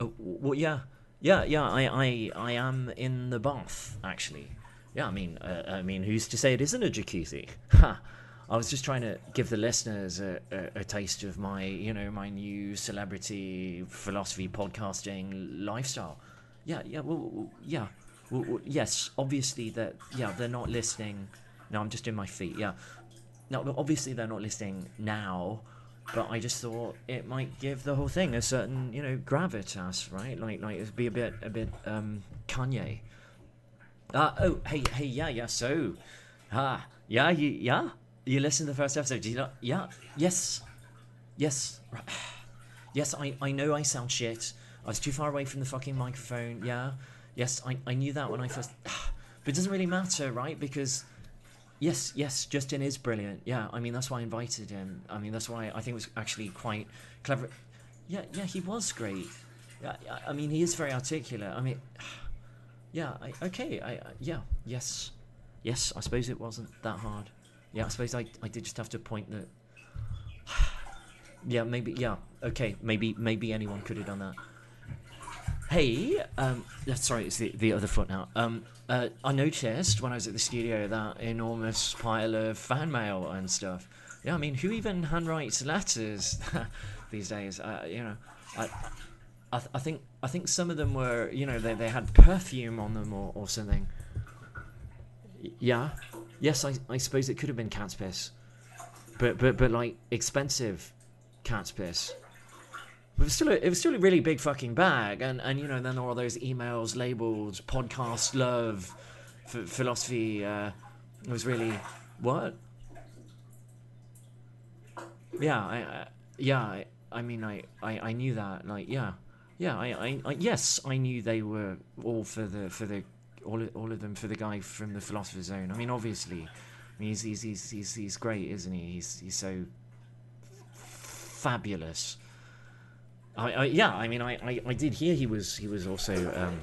Oh, well, yeah, yeah, yeah. I, I, I am in the bath actually. Yeah, I mean, uh, I mean, who's to say it isn't a jacuzzi? Ha! I was just trying to give the listeners a, a, a taste of my, you know, my new celebrity philosophy podcasting lifestyle. Yeah, yeah, well, yeah, well, well, yes. Obviously, that yeah, they're not listening. No, I'm just in my feet. Yeah, no, obviously they're not listening now. But I just thought it might give the whole thing a certain, you know, gravitas, right? Like, like it'd be a bit, a bit, um, Kanye. Uh, oh, hey, hey, yeah, yeah. So, ah, yeah, you, yeah. You listened to the first episode. Did you not? Yeah, yes, yes, right. yes. I, I know I sound shit. I was too far away from the fucking microphone. Yeah, yes, I, I knew that when I first. But it doesn't really matter, right? Because Yes, yes, Justin is brilliant. Yeah, I mean that's why I invited him. I mean that's why I think it was actually quite clever. Yeah, yeah, he was great. Yeah, I- mean he is very articulate. I mean, yeah, I, okay, I, I yeah, yes, yes. I suppose it wasn't that hard. Yeah, I suppose I I did just have to point that. Yeah, maybe yeah. Okay, maybe maybe anyone could have done that. Hey, um, sorry, it's the, the other foot now. Um, uh, I noticed when I was at the studio that enormous pile of fan mail and stuff. Yeah, I mean, who even handwrites letters these days? Uh, you know, I, I, I think I think some of them were, you know, they, they had perfume on them or, or something. Yeah, yes, I, I suppose it could have been cat's piss, but but but like expensive cat's piss. It was still a, it was still a really big fucking bag, and and you know then there were all those emails labeled podcast love, f- philosophy. Uh, it was really what? Yeah, I, I yeah, I, I mean I, I I knew that like yeah, yeah I, I, I yes I knew they were all for the for the all all of them for the guy from the philosopher's zone. I mean obviously, I mean he's he's he's he's, he's great, isn't he? He's he's so fabulous. I, I yeah, I mean, I, I, I did hear he was he was also, um,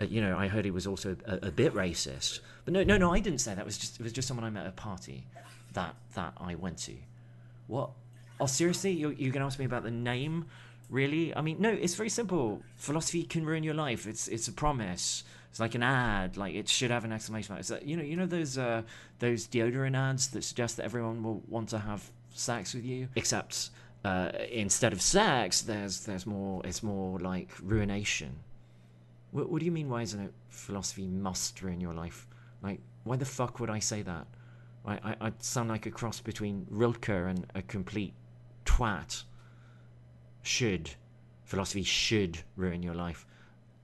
uh, you know, I heard he was also a, a bit racist. But no, no, no, I didn't say that. It was just it was just someone I met at a party that that I went to. What? Oh, seriously? You're, you're gonna ask me about the name? Really? I mean, no. It's very simple. Philosophy can ruin your life. It's it's a promise. It's like an ad. Like it should have an exclamation mark. It's like, you know you know those uh, those deodorant ads that suggest that everyone will want to have sex with you, except uh, instead of sex, there's there's more. It's more like ruination. What, what do you mean? Why isn't it philosophy must ruin your life? Like, why the fuck would I say that? I I I'd sound like a cross between Rilke and a complete twat. Should philosophy should ruin your life?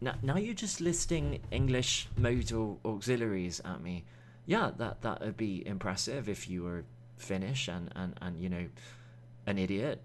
Now now you're just listing English modal auxiliaries at me. Yeah, that that would be impressive if you were Finnish and and and you know an idiot.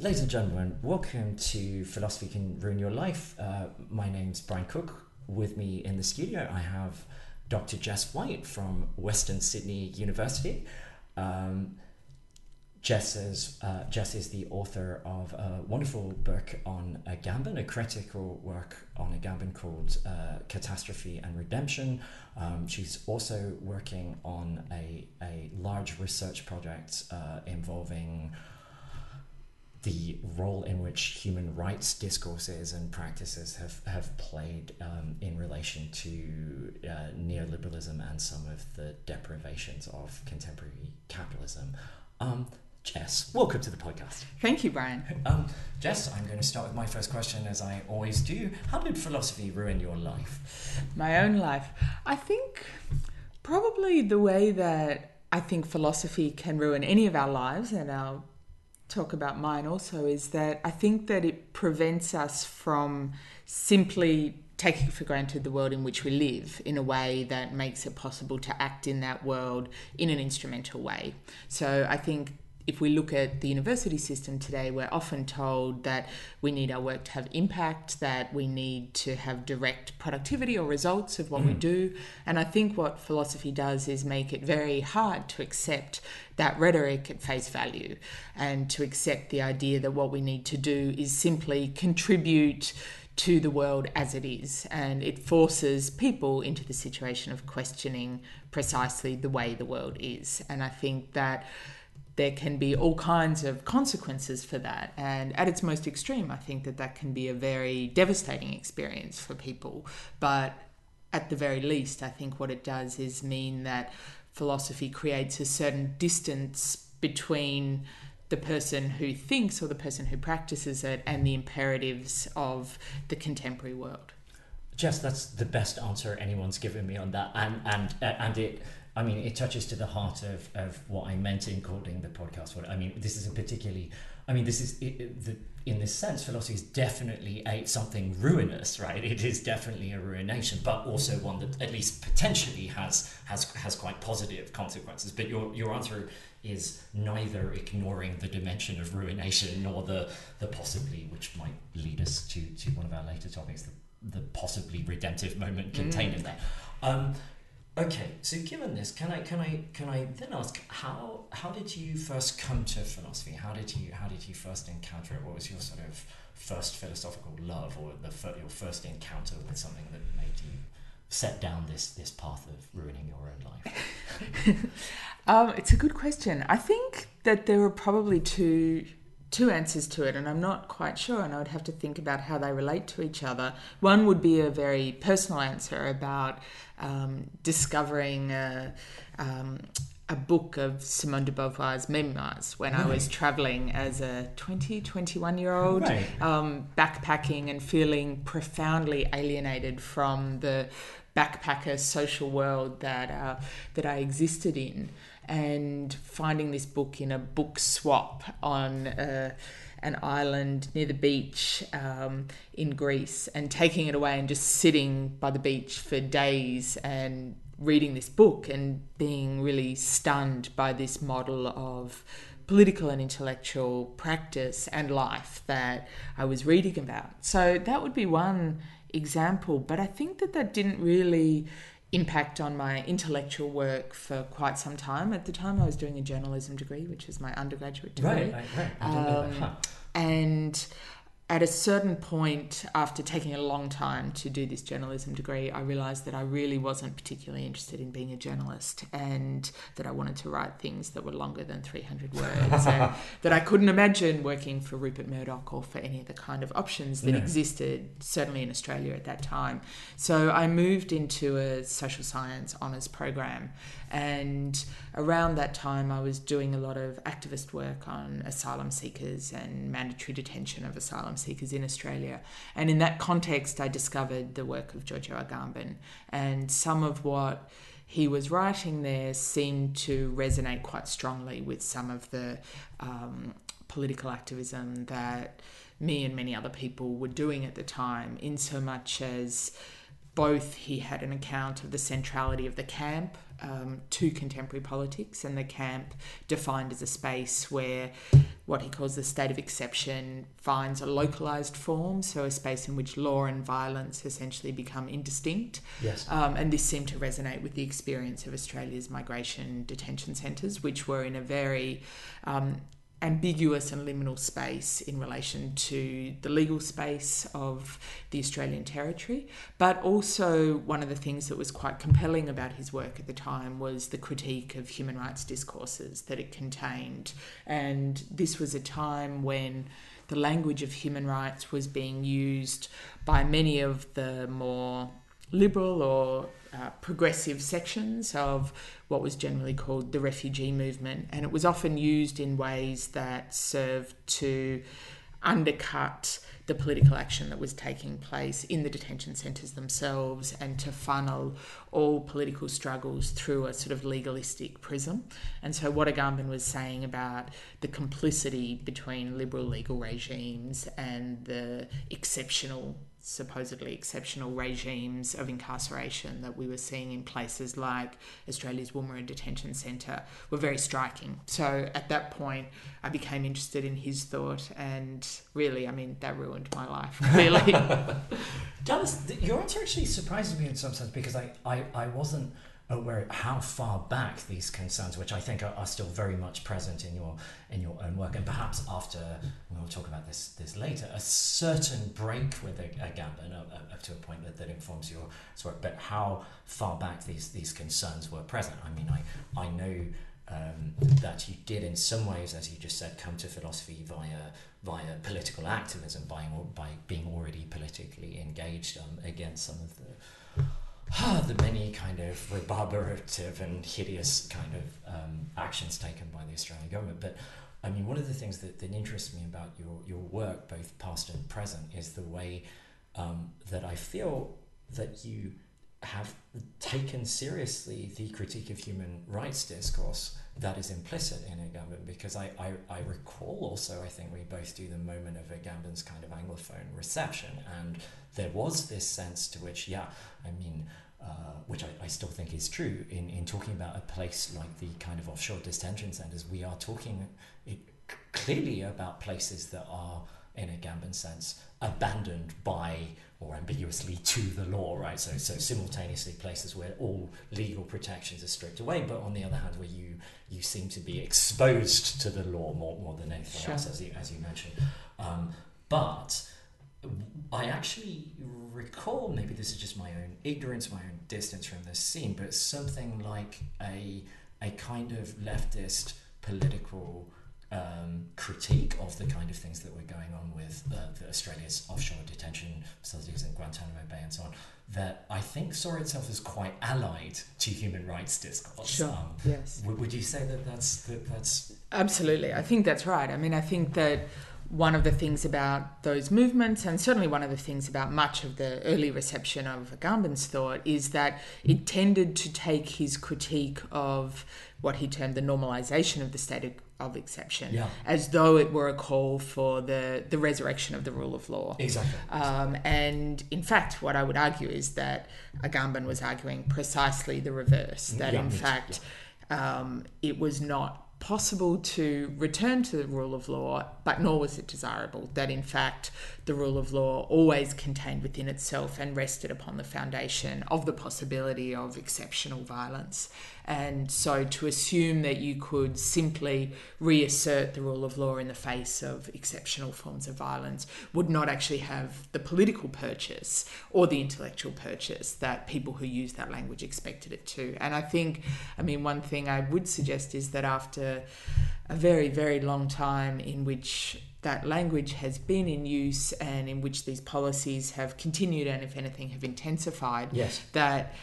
Ladies and gentlemen, welcome to Philosophy Can Ruin Your Life. Uh, my name's Brian Cook. With me in the studio, I have Dr. Jess Whyte from Western Sydney University. Um, Jess is, uh, Jess is the author of a wonderful book on Agamben, a critical work on Agamben called uh, Catastrophe and Redemption. Um, she's also working on a, a large research project uh, involving the role in which human rights discourses and practices have, have played um, in relation to uh, neoliberalism and some of the deprivations of contemporary capitalism. Um, Jess, welcome to the podcast. Thank you, Brian. Um, Jess, I'm going to start with my first question, as I always do. How did philosophy ruin your life? My own life. I think probably the way that I think philosophy can ruin any of our lives, and I'll talk about mine also, is that I think that it prevents us from simply taking for granted the world in which we live in a way that makes it possible to act in that world in an instrumental way. So I think if we look at the university system today, we're often told that we need our work to have impact, that we need to have direct productivity or results of what we mm. do. And I think what philosophy does is make it very hard to accept that rhetoric at face value and to accept the idea that what we need to do is simply contribute to the world as it is. And it forces people into the situation of questioning precisely the way the world is. And I think that there can be all kinds of consequences for that. And at its most extreme, I think that that can be a very devastating experience for people. But at the very least, I think what it does is mean that philosophy creates a certain distance between the person who thinks or the person who practices it and the imperatives of the contemporary world. Jess, that's the best answer anyone's given me on that, and and and it. I mean, it touches to the heart of, of what I meant in calling the podcast. What I mean, this is a particularly. I mean, this is it, it, the in this sense, philosophy is definitely a something ruinous, right? It is definitely a ruination, but also one that at least potentially has has has quite positive consequences. But your your answer is neither ignoring the dimension of ruination nor the, the possibly, which might lead us to, to one of our later topics, the, the possibly redemptive moment contained mm. in that. Um, okay, so given this, can I can I can I then ask how how did you first come to philosophy? How did you how did you first encounter it? What was your sort of first philosophical love, or the your first encounter with something that made you set down this this path of ruining your own life? um, it's a good question. I think that there are probably two two answers to it, and I'm not quite sure, and I would have to think about how they relate to each other. One would be a very personal answer about um, discovering a, um, a book of Simone de Beauvoir's memoirs when right. I was traveling as a 20, 21 year old, right. um, backpacking and feeling profoundly alienated from the backpacker social world that uh, that I existed in, and finding this book in a book swap on. Uh, an island near the beach um, in Greece and taking it away and just sitting by the beach for days and reading this book and being really stunned by this model of political and intellectual practice and life that I was reading about. So that would be one example, but I think that that didn't really impact on my intellectual work for quite some time. At the time, I was doing a journalism degree, which is my undergraduate degree. Right, right, right. Um, huh. And at a certain point, after taking a long time to do this journalism degree, I realised that I really wasn't particularly interested in being a journalist and that I wanted to write things that were longer than 300 words and that I couldn't imagine working for Rupert Murdoch or for any of the kind of options that existed, certainly in Australia at that time. So I moved into a social science honours program and around that time, I was doing a lot of activist work on asylum seekers and mandatory detention of asylum seekers in Australia. And in that context, I discovered the work of Giorgio Agamben and some of what he was writing there seemed to resonate quite strongly with some of the um, political activism that me and many other people were doing at the time, in so much as both he had an account of the centrality of the camp um, to contemporary politics, and the camp defined as a space where what he calls the state of exception finds a localized form, so a space in which law and violence essentially become indistinct. Yes. Um, and this seemed to resonate with the experience of Australia's migration detention centres, which were in a very um, ambiguous and liminal space in relation to the legal space of the Australian territory. But also, one of the things that was quite compelling about his work at the time was the critique of human rights discourses that it contained. And this was a time when the language of human rights was being used by many of the more liberal or uh, progressive sections of what was generally called the refugee movement, and it was often used in ways that served to undercut the political action that was taking place in the detention centres themselves and to funnel all political struggles through a sort of legalistic prism. And so, what Agamben was saying about the complicity between liberal legal regimes and the exceptional supposedly exceptional regimes of incarceration that we were seeing in places like Australia's Woomera Detention Centre were very striking. So at that point, I became interested in his thought, and really, I mean, that ruined my life, really. Dallas, your answer actually surprises me in some sense because I, I, I wasn't aware how far back these concerns, which I think are, are, still very much present in your in your own work, and perhaps after we'll talk about this this later, a certain break with Agamben up to a point that, that informs your work, but how far back these these concerns were present. I mean, I I know. Um, that you did in some ways, as you just said, come to philosophy via via political activism, by, by being already politically engaged um, against some of the the many kind of reverberative and hideous kind of um, actions taken by the Australian government. But I mean, one of the things that, that interests me about your, your work, both past and present, is the way um, that I feel that you have taken seriously the critique of human rights discourse that is implicit in Agamben because I, I, I recall also I think we both do the moment of Agamben's kind of anglophone reception and there was this sense to which yeah I mean uh, which I, I, still think is true in, in talking about a place like the kind of offshore detention centers we are talking clearly about places that are in Agamben sense abandoned by or ambiguously to the law, right? So, so simultaneously places where all legal protections are stripped away, but on the other hand, where you you seem to be exposed to the law more, more than anything sure. else, as you as you mentioned. Um, but I actually recall, maybe this is just my own ignorance, my own distance from this scene, but something like a a kind of leftist political um, critique of the kind of things that were going on with uh, Australia's offshore detention facilities in Guantanamo Bay and so on, that I think saw itself as quite allied to human rights discourse. Sure. Um, yes. Would, would you say that that's that that's absolutely? I think that's right. I mean, I think that one of the things about those movements, and certainly one of the things about much of the early reception of Agamben's thought, is that it tended to take his critique of what he termed the normalization of the state of exception, yeah. as though it were a call for the, the resurrection of the rule of law. Exactly. Um, and in fact, what I would argue is that Agamben was arguing precisely the reverse, that yeah, in fact, yeah. um, it was not possible to return to the rule of law, but nor was it desirable. That in fact, the rule of law always contained within itself and rested upon the foundation of the possibility of exceptional violence. And so to assume that you could simply reassert the rule of law in the face of exceptional forms of violence would not actually have the political purchase or the intellectual purchase that people who use that language expected it to. And I think, I mean, one thing I would suggest is that after a very, very long time in which that language has been in use and in which these policies have continued and, if anything, have intensified, yes. that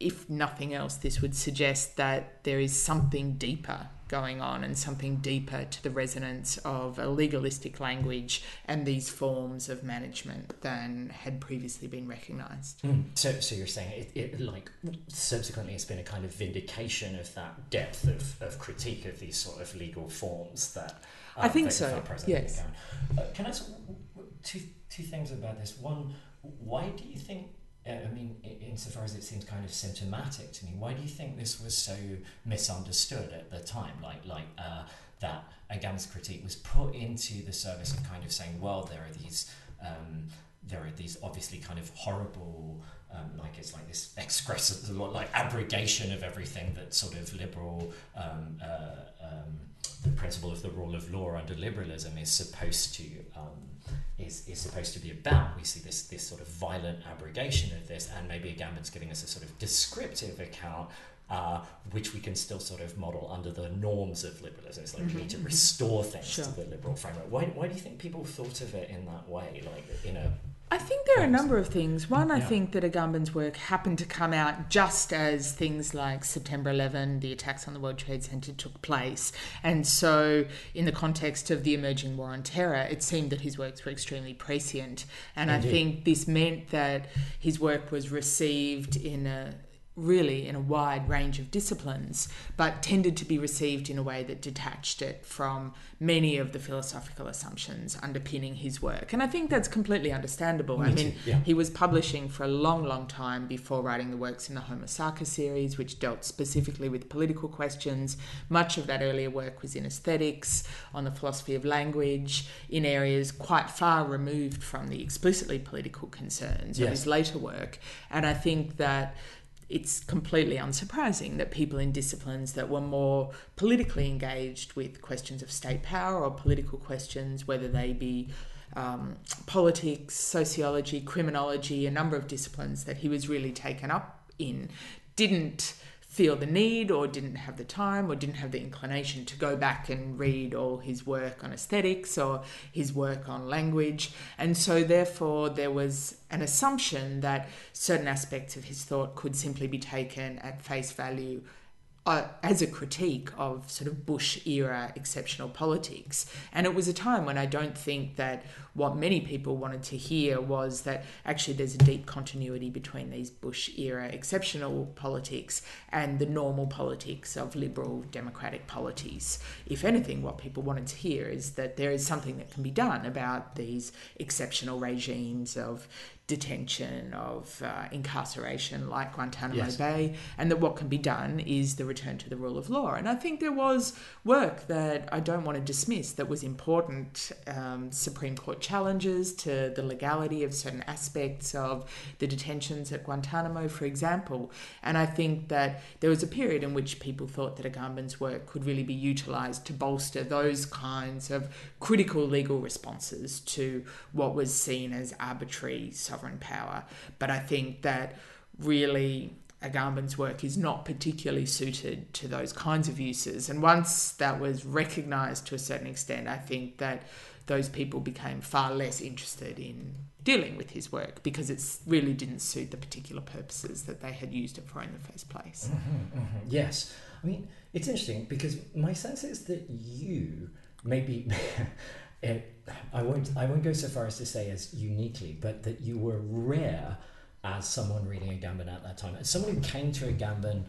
if nothing else, this would suggest that there is something deeper going on and something deeper to the resonance of a legalistic language and these forms of management than had previously been recognized. Mm. So, so you're saying it, it, like subsequently it's been a kind of vindication of that depth of, of critique of these sort of legal forms that I think so. Yes. Uh, can I ask two two things about this? One, why do you think I mean, insofar as it seems kind of symptomatic to me, why do you think this was so misunderstood at the time? Like, like uh, that Agamben's critique was put into the service of kind of saying, well, there are these, um, there are these obviously kind of horrible, um, like it's like this express, like abrogation of everything that sort of liberal, um, uh, um, the principle of the rule of law under liberalism is supposed to um, is, is supposed to be about. We see this this sort of violent abrogation of this, and maybe Agamben's giving us a sort of descriptive account, uh, which we can still sort of model under the norms of liberalism. It's like mm-hmm. we need to mm-hmm. restore things sure. to the liberal framework. Why, why do you think people thought of it in that way, like in a I think there are a number of things. One, I yeah. think that Agamben's work happened to come out just as things like September 11, the attacks on the World Trade Center took place. And so, in the context of the emerging war on terror, it seemed that his works were extremely prescient. And Indeed. I think this meant that his work was received in a really in a wide range of disciplines, but tended to be received in a way that detached it from many of the philosophical assumptions underpinning his work. And I think that's completely understandable. Me I mean, yeah. he was publishing for a long, long time before writing the works in the Homo Sacer series, which dealt specifically with political questions. Much of that earlier work was in aesthetics, on the philosophy of language, in areas quite far removed from the explicitly political concerns yes. of his later work. And I think that it's completely unsurprising that people in disciplines that were more politically engaged with questions of state power or political questions, whether they be um, politics, sociology, criminology, a number of disciplines that he was really taken up in, didn't feel the need or didn't have the time or didn't have the inclination to go back and read all his work on aesthetics or his work on language. And so, therefore, there was an assumption that certain aspects of his thought could simply be taken at face value uh, as a critique of sort of Bush era exceptional politics. And it was a time when I don't think that what many people wanted to hear was that actually there's a deep continuity between these Bush era exceptional politics and the normal politics of liberal democratic polities. If anything, what people wanted to hear is that there is something that can be done about these exceptional regimes of detention, of uh, incarceration like Guantanamo yes. Bay, and that what can be done is the return to the rule of law. And I think there was work that I don't want to dismiss that was important um, Supreme Court challenges to the legality of certain aspects of the detentions at Guantanamo, for example. And I think that there was a period in which people thought that Agamben's work could really be utilised to bolster those kinds of critical legal responses to what was seen as arbitrary sovereign power. But I think that really Agamben's work is not particularly suited to those kinds of uses. And once that was recognised to a certain extent, I think that those people became far less interested in dealing with his work because it really didn't suit the particular purposes that they had used it for in the first place. Mm-hmm, mm-hmm. Yes. I mean, it's interesting because my sense is that you maybe. I won't. I won't go so far as to say as uniquely, but that you were rare as someone reading a Agamben at that time, as someone who came to a Agamben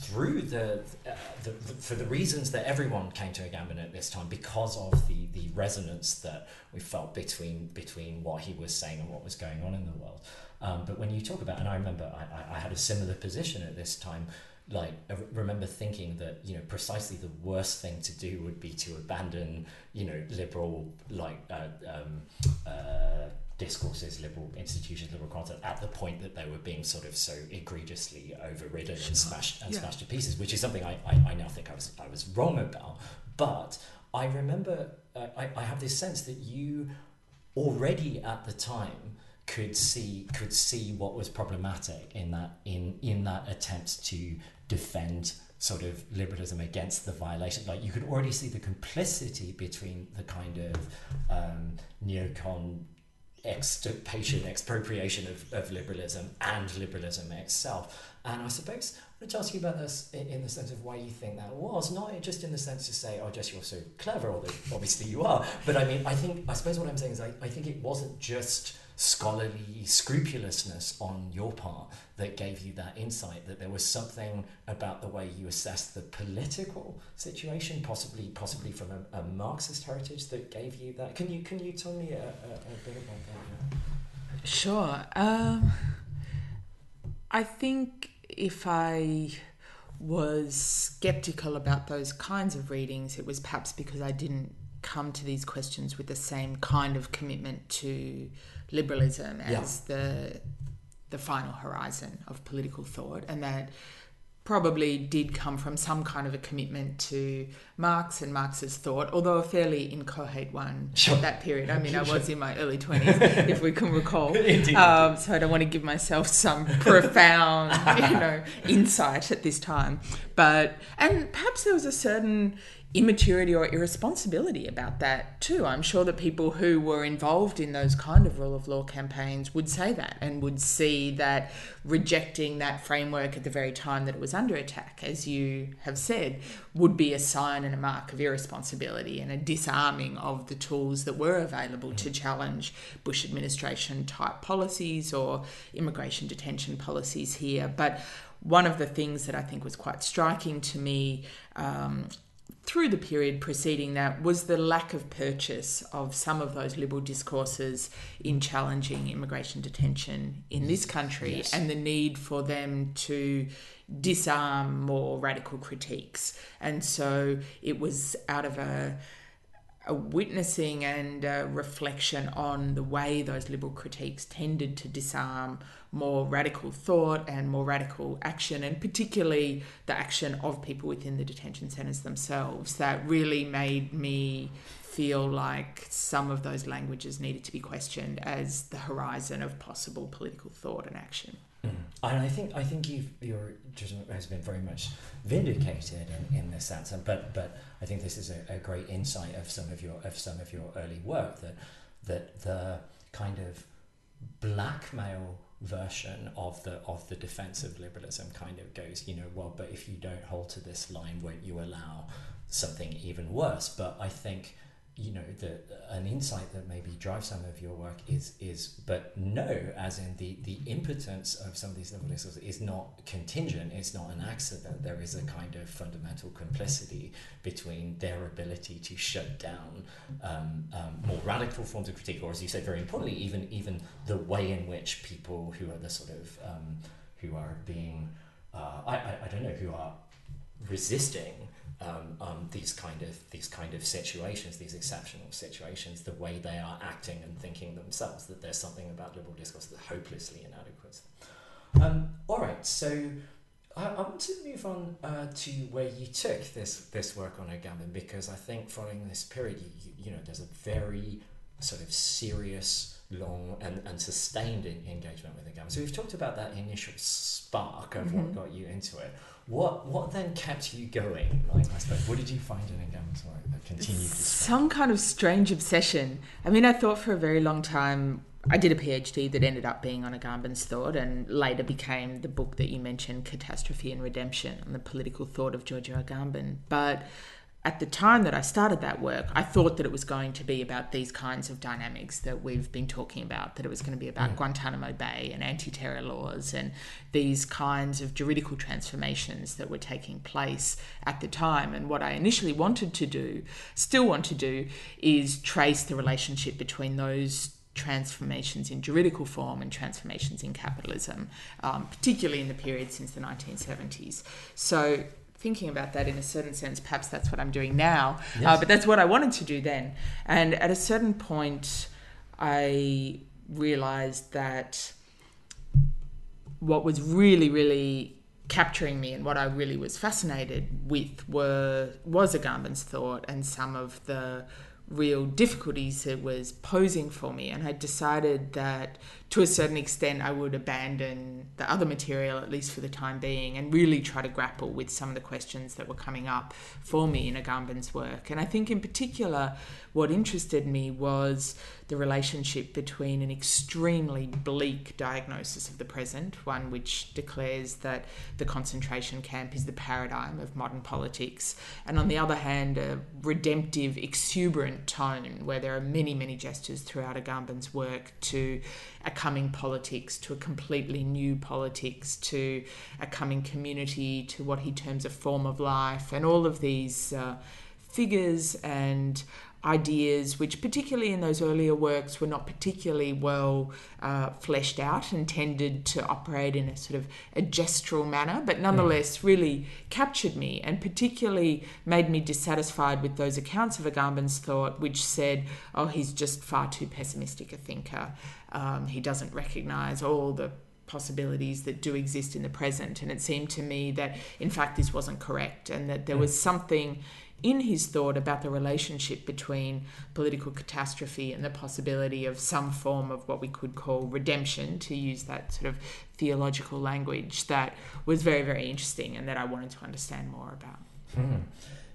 through the, uh, the, the, for the reasons that everyone came to Agamben at this time because of the the resonance that we felt between between what he was saying and what was going on in the world. Um, but when you talk about, and I remember I, I had a similar position at this time. Like I remember thinking that you know precisely the worst thing to do would be to abandon you know liberal like uh, um, uh, discourses, liberal institutions, liberal content at the point that they were being sort of so egregiously overridden and smashed and yeah. smashed to pieces, which is something I, I, I, now think I was I was wrong about. But I remember uh, I, I have this sense that you already at the time could see could see what was problematic in that in in that attempt to defend sort of liberalism against the violation. Like you could already see the complicity between the kind of um, neocon extirpation, expropriation of, of liberalism and liberalism itself. And I suppose I wanted to ask you about this in, in, the sense of why you think that was, not just in the sense to say, oh, Jess, you're so clever, although obviously you are. But I mean, I think, I suppose what I'm saying is I, I think it wasn't just scholarly scrupulousness on your part that gave you that insight that there was something about the way you assessed the political situation possibly possibly from a, a marxist heritage that gave you that? Can you can you tell me a, a, a bit about that? Sure. Um, i think if i was skeptical about those kinds of readings it was perhaps because i didn't come to these questions with the same kind of commitment to liberalism as yeah. the the final horizon of political thought, and that probably did come from some kind of a commitment to Marx and Marx's thought, although a fairly incoherent one sure. at that period. I mean. I was in my early 20s, if we can recall. Indeed, um, so I don't want to give myself some profound, you know, insight at this time. But, and perhaps there was a certain immaturity or irresponsibility about that too. I'm sure that people who were involved in those kind of rule of law campaigns would say that and would see that rejecting that framework at the very time that it was under attack, as you have said, would be a sign and a mark of irresponsibility and a disarming of the tools that were available to challenge Bush administration type policies or immigration detention policies here. But one of the things that I think was quite striking to me um, through the period preceding that was the lack of purchase of some of those liberal discourses in challenging immigration detention in this country yes. and the need for them to disarm more radical critiques. And so it was out of a a witnessing and a reflection on the way those liberal critiques tended to disarm more radical thought and more radical action, and particularly the action of people within the detention centres themselves, that really made me feel like some of those languages needed to be questioned as the horizon of possible political thought and action. Mm. And I think I think your judgment has been very much vindicated in, in this sense. But but I think this is a, a great insight of some of your of some of your early work that that the kind of blackmail version of the of the defense of liberalism kind of goes, you know, well, but if you don't hold to this line, won't you allow something even worse? But I think you know the an insight that maybe drives some of your work is is but no as in the the impotence of some of these liberal discourses is not contingent it's not an accident. There is a kind of fundamental complicity between their ability to shut down um, um, more radical forms of critique or as you said very importantly even even the way in which people who are the sort of um, who are being uh, I, I, I don't know who are resisting um, um, these kind of these kind of situations, these exceptional situations, the way they are acting and thinking themselves, that there's something about liberal discourse that's hopelessly inadequate. Um, all right, so I, I, want to move on uh, to where you took this this work on Agamben because I think following this period, you, you, you know, there's a very sort of serious, long, and, and sustained in, engagement with Agamben. So we've talked about that initial spark of mm-hmm. what got you into it. What what then kept you going? Like I suppose, what did you find in Agamben's work that continued Some kind of strange obsession. I mean, I thought for a very long time. I did a PhD that ended up being on Agamben's thought, and later became the book that you mentioned, Catastrophe and Redemption, on the political thought of Giorgio Agamben. But at the time that I started that work, I thought that it was going to be about these kinds of dynamics that we've been talking about, that it was going to be about mm. Guantanamo Bay and anti terror laws and these kinds of juridical transformations that were taking place at the time. And what I initially wanted to do, still want to do, is trace the relationship between those transformations in juridical form and transformations in capitalism, um, particularly in the period since the 1970s. So thinking about that in a certain sense. Perhaps that's what I'm doing now, uh, yes. uh, but that's what I wanted to do then. And at a certain point, I realized that what was really, really capturing me and what I really was fascinated with were was Agamben's thought and some of the real difficulties it was posing for me. And I decided that to a certain extent I would abandon the other material, at least for the time being, and really try to grapple with some of the questions that were coming up for me in Agamben's work. And I think, in particular, what interested me was the relationship between an extremely bleak diagnosis of the present, one which declares that the concentration camp is the paradigm of modern politics, and on the other hand, a redemptive, exuberant tone where there are many, many gestures throughout Agamben's work to a coming politics, to a completely new politics, to a coming community, to what he terms a form of life, and all of these uh, figures and ideas, which particularly in those earlier works were not particularly well uh, fleshed out and tended to operate in a sort of a gestural manner, but nonetheless mm. really captured me and particularly made me dissatisfied with those accounts of Agamben's thought, which said, oh, he's just far too pessimistic a thinker. Um, he doesn't recognize all the possibilities that do exist in the present. And it seemed to me that, in fact, this wasn't correct and that there was something in his thought about the relationship between political catastrophe and the possibility of some form of what we could call redemption, to use that sort of theological language, that was very, very interesting and that I wanted to understand more about. Hmm.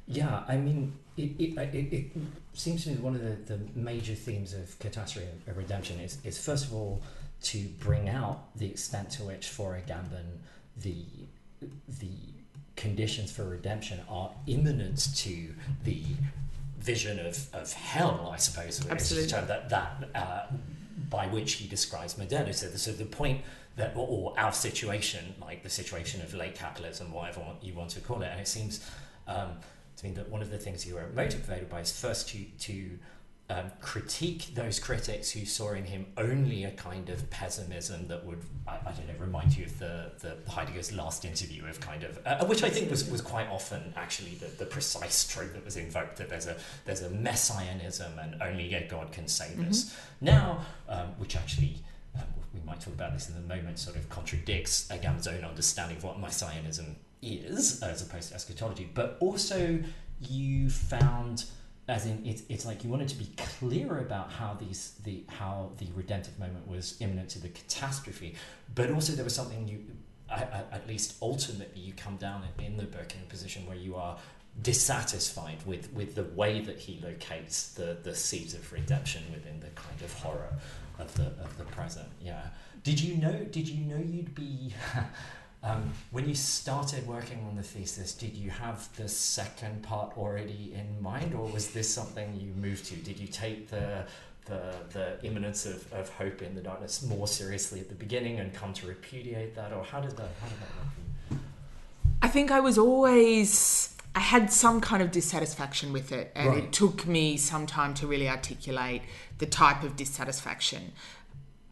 Yeah, I mean, it, it, it, it, seems to me one of the, the major themes of catastrophe and redemption is, is, first of all, to bring out the extent to which for Agamben the the conditions for redemption are immanent to the vision of, of hell, I suppose, Absolutely. that, that uh, by which he describes modernity. So the, so the point that, or, or, our situation, like the situation of late capitalism, whatever you want to call it, and it seems um, to me that one of the things you were motivated by is first to, to um, critique those critics who saw in him only a kind of pessimism that would, I, I don't know, remind you of the, the Heidegger's last interview of kind of, uh, which I think was, was quite often actually the, the precise trope that was invoked that there's a there's a messianism and only a God can save mm-hmm. us. Now, um, which actually um, we might talk about this in a moment, sort of contradicts Agamben's own understanding of what messianism is, as opposed to eschatology. But also, you found, as in, it, it's like you wanted to be clear about how these the how the redemptive moment was immanent to the catastrophe, but also there was something you, at, least ultimately, you come down in, in the book in a position where you are dissatisfied with, with the way that he locates the, the seeds of redemption within the kind of horror of the of the present. Yeah. Did you know? Did you know you'd be? um, when you started working on the thesis, did you have the second part already in mind, or was this something you moved to? Did you take the the, the immanence of, of hope in the darkness more seriously at the beginning and come to repudiate that, or how did that how did that work? I think I was always I had some kind of dissatisfaction with it, and Right. it took me some time to really articulate the type of dissatisfaction.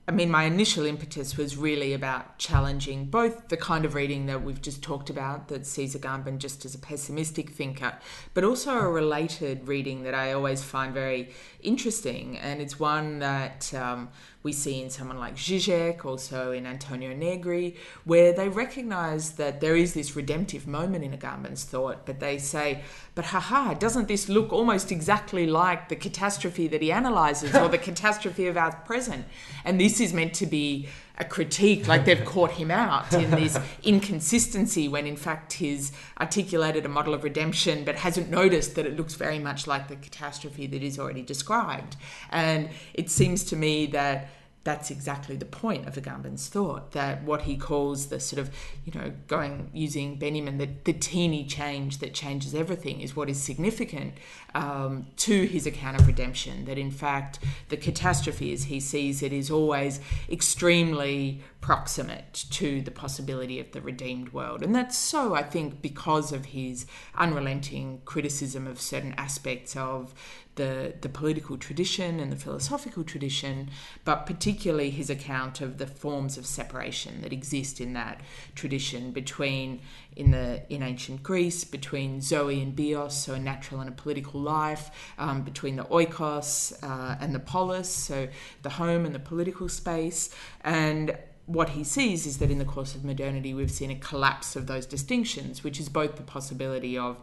I mean, my initial impetus was really about challenging both the kind of reading that we've just talked about, that sees Agamben just as a pessimistic thinker, but also a related reading that I always find very interesting. And it's one that um, we see in someone like Zizek, also in Antonio Negri, where they recognize that there is this redemptive moment in Agamben's thought, but they say, but haha, doesn't this look almost exactly like the catastrophe that he analyzes or the catastrophe of our present? And this is meant to be a critique, like they've caught him out in this inconsistency when in fact he's articulated a model of redemption but hasn't noticed that it looks very much like the catastrophe that is already described. And it seems to me that that's exactly the point of Agamben's thought that what he calls the sort of, you know, going using Benjamin, the, the teeny change that changes everything is what is significant um, to his account of redemption. That in fact, the catastrophe as he sees it is always extremely proximate to the possibility of the redeemed world. And that's so, I think, because of his unrelenting criticism of certain aspects of the, the political tradition and the philosophical tradition, but particularly his account of the forms of separation that exist in that tradition between in the in ancient Greece between Zoe and Bios, so a natural and a political life, um, between the oikos uh, and the polis, so the home and the political space, and what he sees is that in the course of modernity we've seen a collapse of those distinctions, which is both the possibility of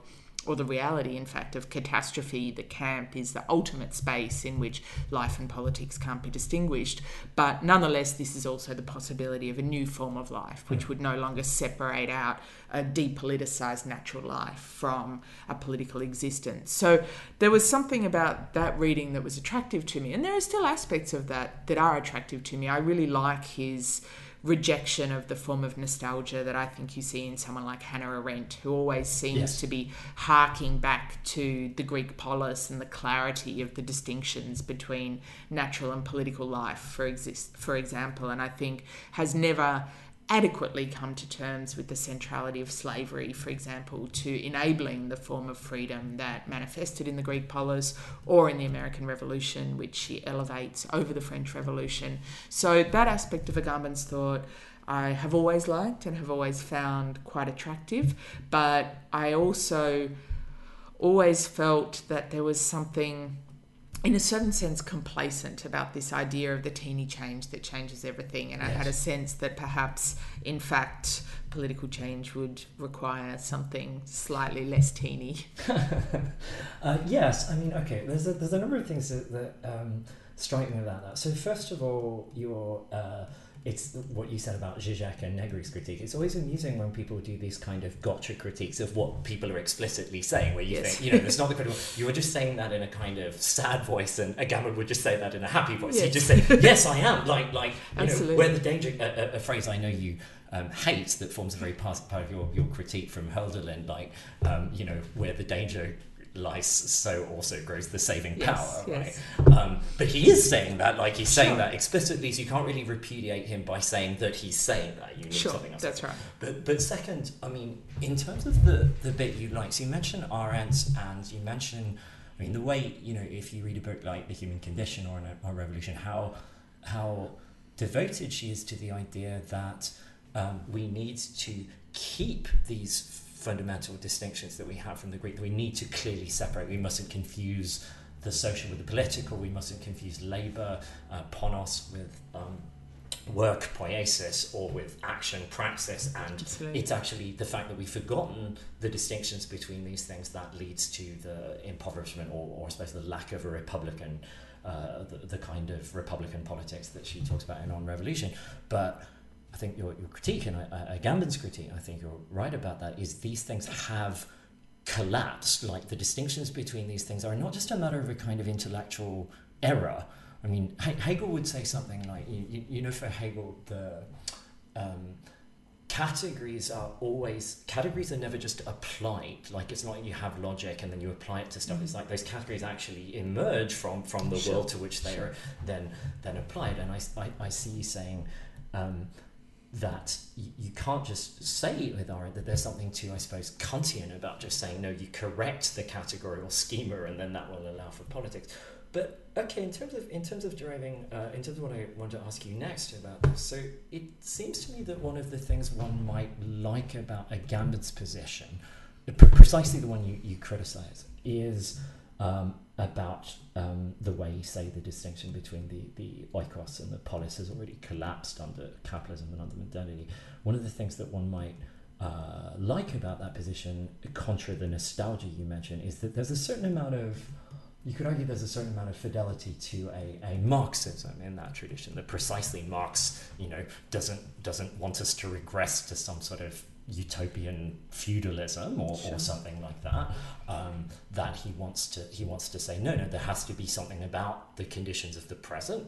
or the reality, in fact, of catastrophe, the camp is the ultimate space in which life and politics can't be distinguished. But nonetheless, this is also the possibility of a new form of life, which hmm. would no longer separate out a depoliticized natural life from a political existence. So there was something about that reading that was attractive to me. And there are still aspects of that that are attractive to me. I really like his rejection of the form of nostalgia that I think you see in someone like Hannah Arendt, who always seems Yes. to be harking back to the Greek polis and the clarity of the distinctions between natural and political life, for exist for example, and I think has never adequately come to terms with the centrality of slavery, for example, to enabling the form of freedom that manifested in the Greek polis or in the American Revolution, which she elevates over the French Revolution. So that aspect of Agamben's thought I have always liked and have always found quite attractive, but I also always felt that there was something in a certain sense complacent about this idea of the teeny change that changes everything and i had a sense that perhaps in fact political change would require something slightly less teeny Uh, yes, I mean, okay. There's a, there's a number of things that, that um, strike me about that. So first of all, your uh, it's what you said about Zizek and Negri's critique. It's always amusing when people do these kind of gotcha critiques of what people are explicitly saying, where you Yes. think, you know, it's not the critical. You were just saying that in a kind of sad voice, and Agamben would just say that in a happy voice. Yes. just say, "Yes, I am." Like, like you Absolutely. know, where the danger, a, a, a phrase I know you. Um, hate that forms a very part, part of your, your critique from Hölderlin, like um, you know where the danger lies, so also grows the saving power, yes. right? Um, but he is saying that, like he's saying Sure. that explicitly, so you can't really repudiate him by saying that he's saying that. You need sure something else. that's right But but second, I mean, in terms of the the bit you like, so you mentioned Arendt and you mentioned, I mean, the way you know if you read a book like The Human Condition or a, or Revolution, how how devoted she is to the idea that um, we need to keep these fundamental distinctions that we have from the Greek. That we need to clearly separate. We mustn't confuse the social with the political. We mustn't confuse labour, uh, ponos with um, work poiesis or with action praxis and Absolutely. it's actually the fact that we've forgotten the distinctions between these things that leads to the impoverishment or, or I suppose the lack of a republican uh, the, the kind of republican politics that she talks about in on revolution but I think your, your critique and uh, Agamben's critique I think you're right about that is these things have collapsed like the distinctions between these things are not just a matter of a kind of intellectual error I mean, Hegel would say something like, you, you know, for Hegel, the um, categories are always categories are never just applied. Like it's not like you have logic and then you apply it to stuff. Mm-hmm. It's like those categories actually emerge from from the sure. world to which they sure. are then then applied. And I I, I see you saying. Um, that you, you, can't just say with Arendt that there's something too, I suppose, Kantian about just saying, no, you correct the categorical schema and then that will allow for politics. But okay, in terms of in terms of deriving, uh, in terms of what I want to ask you next about this, so it seems to me that one of the things one might like about Agamben's position, precisely the one you, you criticize, is um, about um, the way, say, the distinction between the, the oikos and the polis has already collapsed under capitalism and under modernity. One of the things that one might uh, like about that position, contra the nostalgia you mentioned, is that there's a certain amount of you could argue there's a certain amount of fidelity to a, a Marxism in that tradition. That precisely Marx, you know, doesn't doesn't want us to regress to some sort of utopian feudalism or, sure. or something like that. Um, that he wants to he wants to say no, no, there has to be something about the conditions of the present,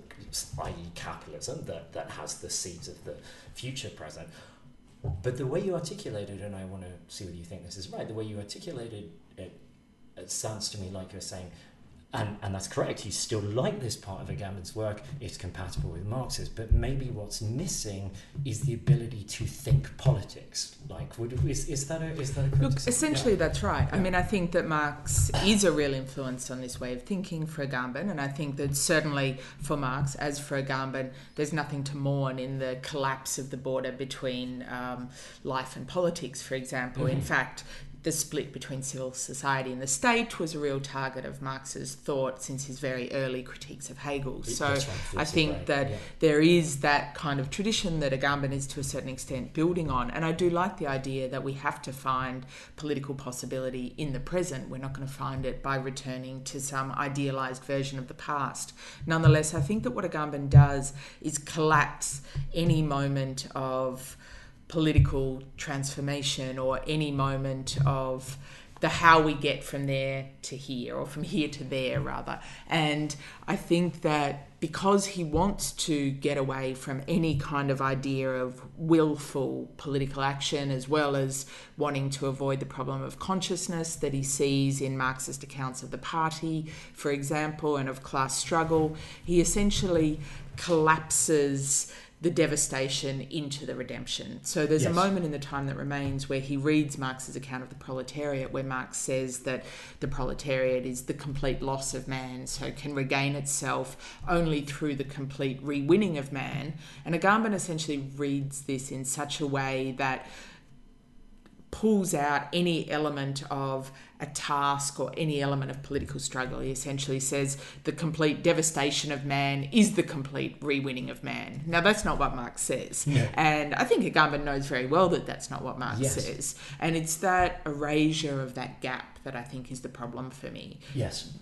i.e., capitalism, that that has the seeds of the future present. But the way you articulated, and I want to see whether you think this is right, the way you articulated it, it sounds to me like you're saying and, and that's correct. You still like this part of Agamben's work. It's compatible with Marx's, but maybe what's missing is the ability to think politics. Like, would, is, is that a is that a look? Essentially, yeah. that's right. Yeah. I mean, I think that Marx is a real influence on this way of thinking for Agamben, and I think that certainly for Marx, as for Agamben, there's nothing to mourn in the collapse of the border between um, life and politics. For example, mm-hmm. in fact, the split between civil society and the state was a real target of Marx's thought since his very early critiques of Hegel. So right, I think right. that yeah. there is that kind of tradition that Agamben is to a certain extent building on. And I do like the idea that we have to find political possibility in the present. We're not going to find it by returning to some idealized version of the past. Nonetheless, I think that what Agamben does is collapse any moment of political transformation or any moment of the how we get from there to here or from here to there rather. And i think that because he wants to get away from any kind of idea of willful political action as well as wanting to avoid the problem of consciousness that he sees in marxist accounts of the party for example and of class struggle he essentially collapses the devastation into the redemption. So there's yes. a moment in the time that remains where he reads Marx's account of the proletariat, where Marx says that the proletariat is the complete loss of man, so can regain itself only through the complete rewinning of man. And Agamben essentially reads this in such a way that pulls out any element of a task or any element of political struggle. He essentially says the complete devastation of man is the complete rewinning of man. Now, that's not what Marx says. And I think Agamben knows very well that that's not what Marx yes. says. And it's that erasure of that gap that I think is the problem for me. Yes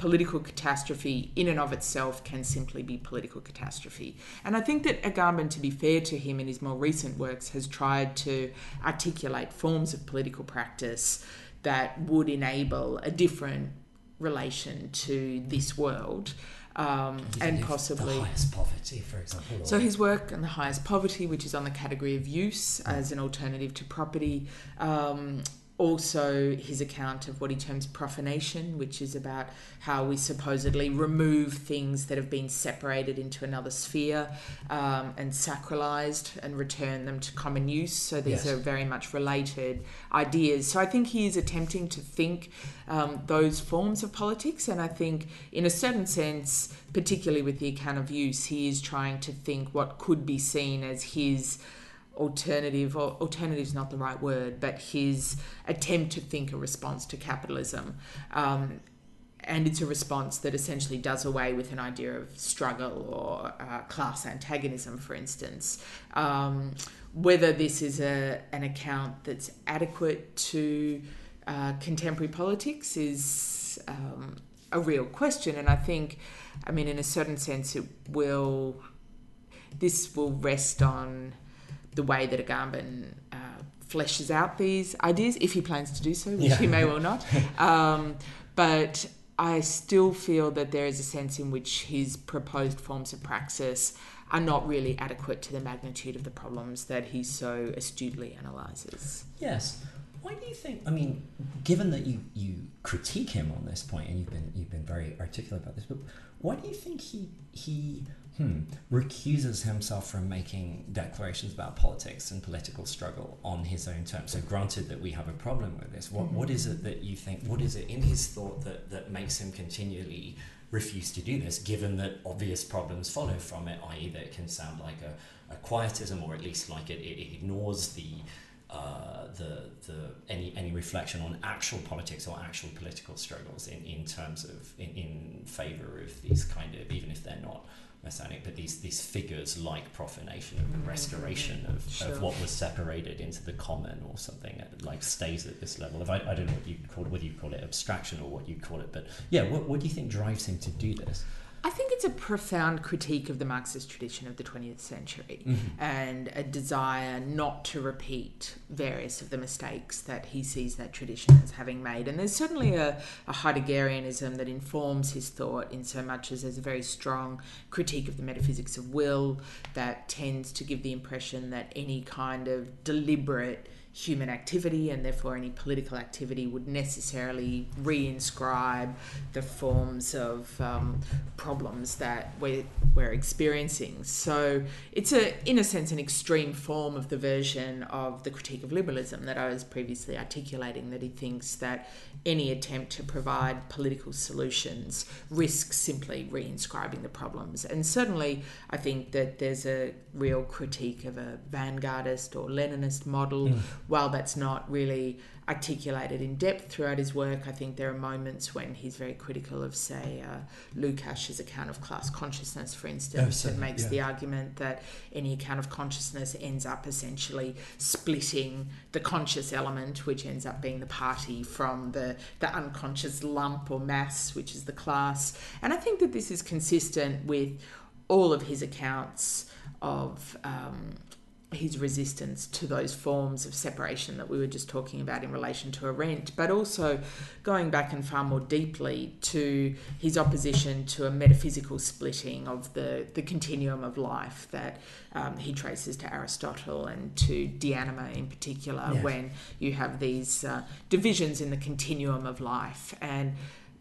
political catastrophe in and of itself can simply be political catastrophe. And I think that Agamben, to be fair to him in his more recent works, has tried to articulate forms of political practice that would enable a different relation to this world. Um, and possibly the highest poverty, for example. So his work on the highest poverty, which is on the category of use as an alternative to property, um, also his account of what he terms profanation, which is about how we supposedly remove things that have been separated into another sphere um, and sacralized and return them to common use. So these yes. are very much related ideas. So I think he is attempting to think um, those forms of politics, and I think, in a certain sense, particularly with the account of use, he is trying to think what could be seen as his alternative, or alternative is not the right word, but his attempt to think a response to capitalism. Um, and it's a response that essentially does away with an idea of struggle or uh, class antagonism, for instance. Um, whether this is a, an account that's adequate to uh, contemporary politics is um, a real question, and I think, I mean, in a certain sense, it will. This will rest on the way that Agamben uh, fleshes out these ideas, if he plans to do so, which Yeah. he may well not. Um, but I still feel that there is a sense in which his proposed forms of praxis are not really adequate to the magnitude of the problems that he so astutely analyses. Yes. Why do you think? I mean, given that you, you critique him on this point, and you've been you've been very articulate about this, but why do you think he he hmm, recuses himself from making declarations about politics and political struggle on his own terms? So, granted that we have a problem with this, what what is it that you think? What is it in his thought that that makes him continually refuse to do this, given that obvious problems follow from it, i.e., that it can sound like a, a quietism, or at least like it, it ignores the uh, the the any any reflection on actual politics or actual political struggles in, in terms of in, in favor of these kind of even if they're not messianic but these these figures like profanation mm, of the restoration of, Sure. of what was separated into the common or something like stays at this level of I, I don't know what you call it whether you call it abstraction or what you call it but yeah what, what do you think drives him to do this I think it's a profound critique of the Marxist tradition of the 20th century mm-hmm. and a desire not to repeat various of the mistakes that he sees that tradition as having made. And there's certainly a, a Heideggerianism that informs his thought in so much as there's a very strong critique of the metaphysics of will that tends to give the impression that any kind of deliberate human activity and therefore any political activity would necessarily reinscribe the forms of um, problems that we're, we're experiencing. So it's a, in a sense, an extreme form of the version of the critique of liberalism that I was previously articulating. That he thinks that any attempt to provide political solutions risks simply reinscribing the problems. And certainly, I think that there's a real critique of a vanguardist or Leninist model. While that's not really articulated in depth throughout his work, I think there are moments when he's very critical of, say, uh, Lukács's account of class consciousness, for instance, and certainly, makes yeah. the argument that any account of consciousness ends up essentially splitting the conscious element, which ends up being the party, from the, the unconscious lump or mass, which is the class. And I think that this is consistent with all of his accounts of. Um, his resistance to those forms of separation that we were just talking about in relation to Arendt, but also going back and far more deeply to his opposition to a metaphysical splitting of the, the continuum of life that um, he traces to Aristotle and to De Anima in particular, Yes. when you have these uh, divisions in the continuum of life. And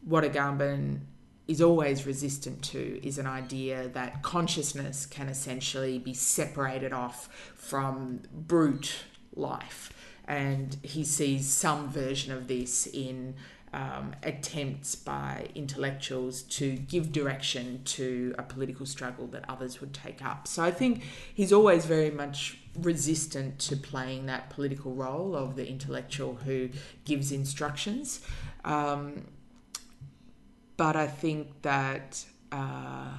what Agamben is always resistant to is an idea that consciousness can essentially be separated off from brute life. And he sees some version of this in um, attempts by intellectuals to give direction to a political struggle that others would take up. So I think he's always very much resistant to playing that political role of the intellectual who gives instructions. Um, but I think that, uh,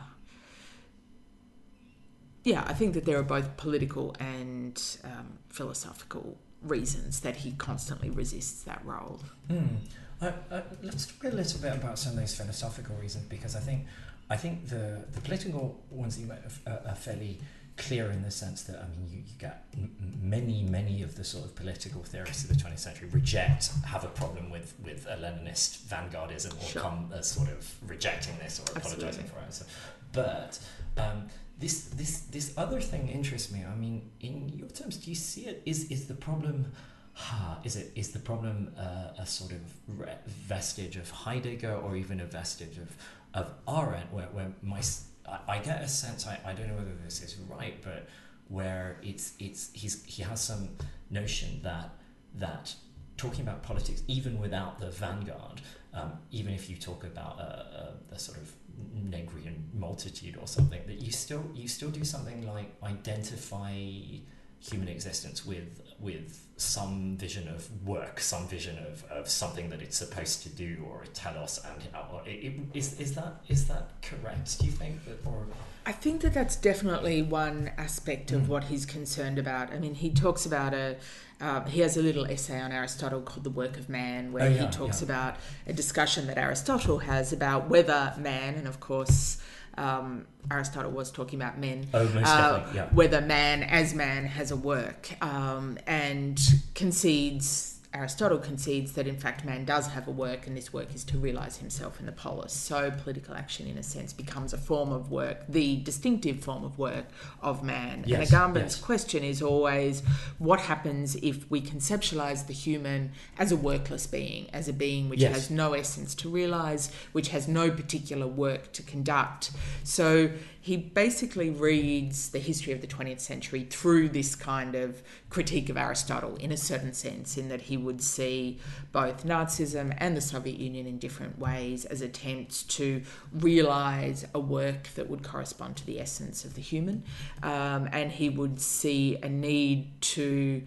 yeah, I think that there are both political and um, philosophical reasons that he constantly resists that role. Hmm. Uh, uh, let's talk a little bit about some of those philosophical reasons because I think I think the the political ones are, are fairly clear in the sense that I mean you, you get many many of the sort of political theorists of the 20th century reject have a problem with with a Leninist vanguardism or Sure. come as sort of rejecting this or Absolutely. apologizing for it. So, but um, this this this other thing interests me. I mean, in your terms, do you see it? Is is the problem? Ha, is it is the problem uh, a sort of re- vestige of Heidegger or even a vestige of of Arendt, where, where my I, get a sense I, I don't know whether this is right, but where it's it's he's he has some notion that that talking about politics even without the vanguard, um, even if you talk about a, a, a sort of Negrian multitude or something, that you still you still do something like identify human existence with with some vision of work, some vision of, of something that it's supposed to do or tell us. And uh, it, it, is is that is that correct? Do you think that or? I think that that's definitely one aspect of Mm. what he's concerned about. I mean, he talks about a. Uh, he has a little essay on Aristotle called "The Work of Man," where Oh, he talks yeah. about a discussion that Aristotle has about whether man, and of course, um, Aristotle was talking about men, Oh, uh, yeah. whether man as man has a work, um, and concedes. Aristotle concedes that in fact man does have a work, and this work is to realize himself in the polis. So political action, in a sense, becomes a form of work, the distinctive form of work of man. Yes, and Agamben's yes. question is always, what happens if we conceptualize the human as a workless being, as a being which Yes. has no essence to realize, which has no particular work to conduct? So he basically reads the history of the 20th century through this kind of critique of Aristotle in a certain sense, in that he would see both Nazism and the Soviet Union in different ways as attempts to realize a work that would correspond to the essence of the human. Um, and he would see a need to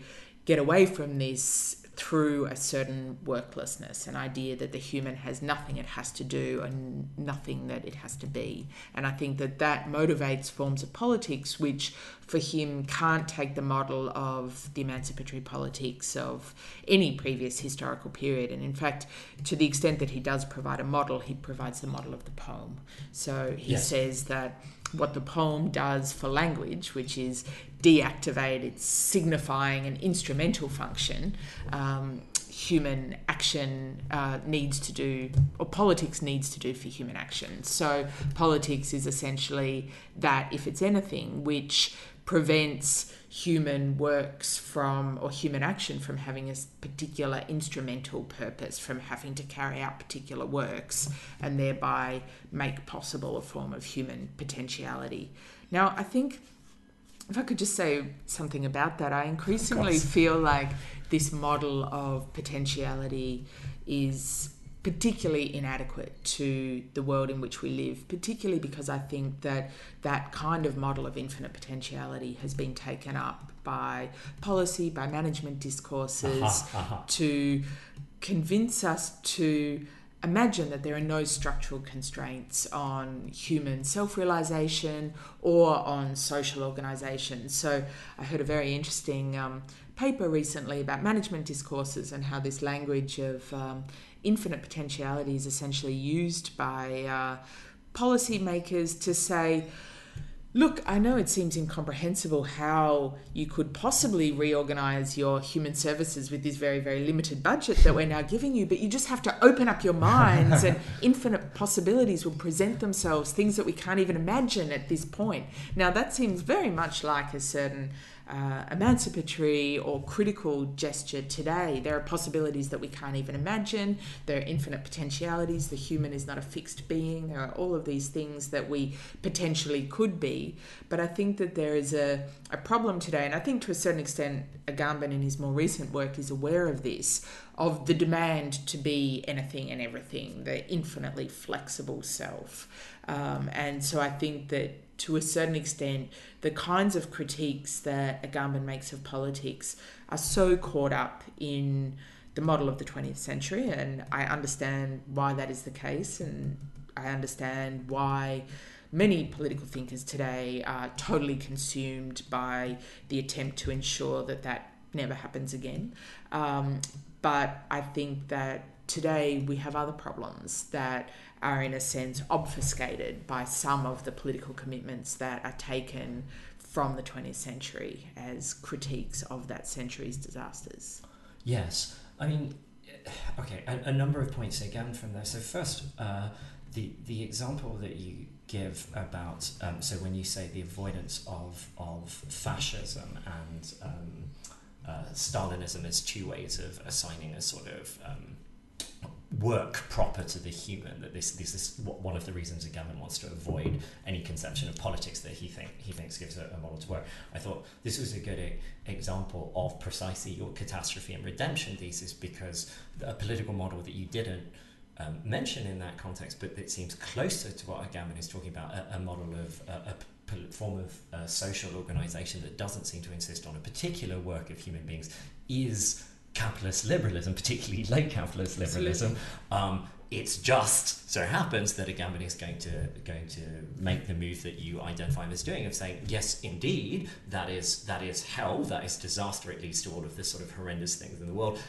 get away from this through a certain worklessness, an idea that the human has nothing it has to do and nothing that it has to be. And I think that that motivates forms of politics which, for him, can't take the model of the emancipatory politics of any previous historical period. And in fact, to the extent that he does provide a model, he provides the model of the poem. So he Yes. says that what the poem does for language, which is deactivate its signifying and instrumental function, um, human action uh, needs to do, or politics needs to do for human action. So, politics is essentially that, if it's anything, which prevents human works from, or human action from having a particular instrumental purpose, from having to carry out particular works, and thereby make possible a form of human potentiality. Now, I think if I could just say something about that, I increasingly feel like this model of potentiality is particularly inadequate to the world in which we live, particularly because I think that that kind of model of infinite potentiality has been taken up by policy, by management discourses, Aha, aha. to convince us to imagine that there are no structural constraints on human self realization or on social organization. So, I heard a very interesting um, paper recently about management discourses and how this language of um, infinite potentiality is essentially used by uh, policymakers to say, Look, I know it seems incomprehensible how you could possibly reorganize your human services with this very, very limited budget that we're now giving you, but you just have to open up your minds and infinite possibilities will present themselves, things that we can't even imagine at this point. Now, that seems very much like a certain uh, emancipatory or critical gesture today. There are possibilities that we can't even imagine. There are infinite potentialities. The human is not a fixed being. There are all of these things that we potentially could be. But I think that there is a, a problem today, and I think to a certain extent, Agamben in his more recent work is aware of this of the demand to be anything and everything, the infinitely flexible self. Um, and so I think that to a certain extent, the kinds of critiques that Agamben makes of politics are so caught up in the model of the 20th century, and I understand why that is the case, and I understand why many political thinkers today are totally consumed by the attempt to ensure that that never happens again. Um, but I think that today we have other problems that are, in a sense, obfuscated by some of the political commitments that are taken from the 20th century as critiques of that century's disasters. Yes, I mean, okay, a, a number of points again from there. So first, uh, the the example that you give about um, so when you say the avoidance of of fascism and um, uh, Stalinism as two ways of assigning a sort of um, work proper to the human. That this this is one of the reasons Agamben wants to avoid any conception of politics that he think he thinks gives a, a model to work. I thought this was a good example of precisely your catastrophe and redemption thesis because a political model that you didn't um, mention in that context, but it seems closer to what Agamben is talking about, a, a model of a, a form of uh, social organization that doesn't seem to insist on a particular work of human beings is capitalist liberalism, particularly late capitalist liberalism. Um, it's just so happens that a Agamben is going to going to make the move that you identify him as doing of saying yes, indeed, that is that is hell, that is disaster. It leads to all of the sort of horrendous things in the world.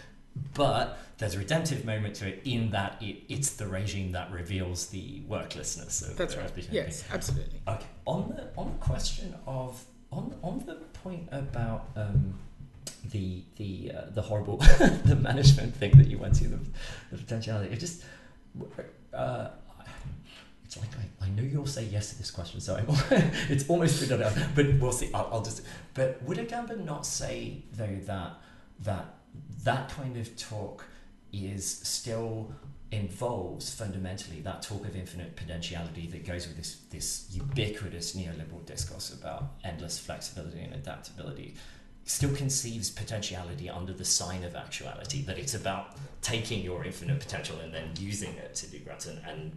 But there's a redemptive moment to it in that it, it's the regime that reveals the worklessness of, That's of right. the human Yes, absolutely. Okay. On the on the question of on on the point about um, the the uh, the horrible the management thing that you went to the, the potentiality. It just uh, it's like I, I know you'll say yes to this question, so I'm, it's almost enough. But we'll see. I'll, I'll just. But would Agamben not say though that that that kind of talk is still involves fundamentally that talk of infinite potentiality that goes with this this ubiquitous neoliberal discourse about endless flexibility and adaptability still conceives potentiality under the sign of actuality that it's about taking your infinite potential and then using it to do great and, and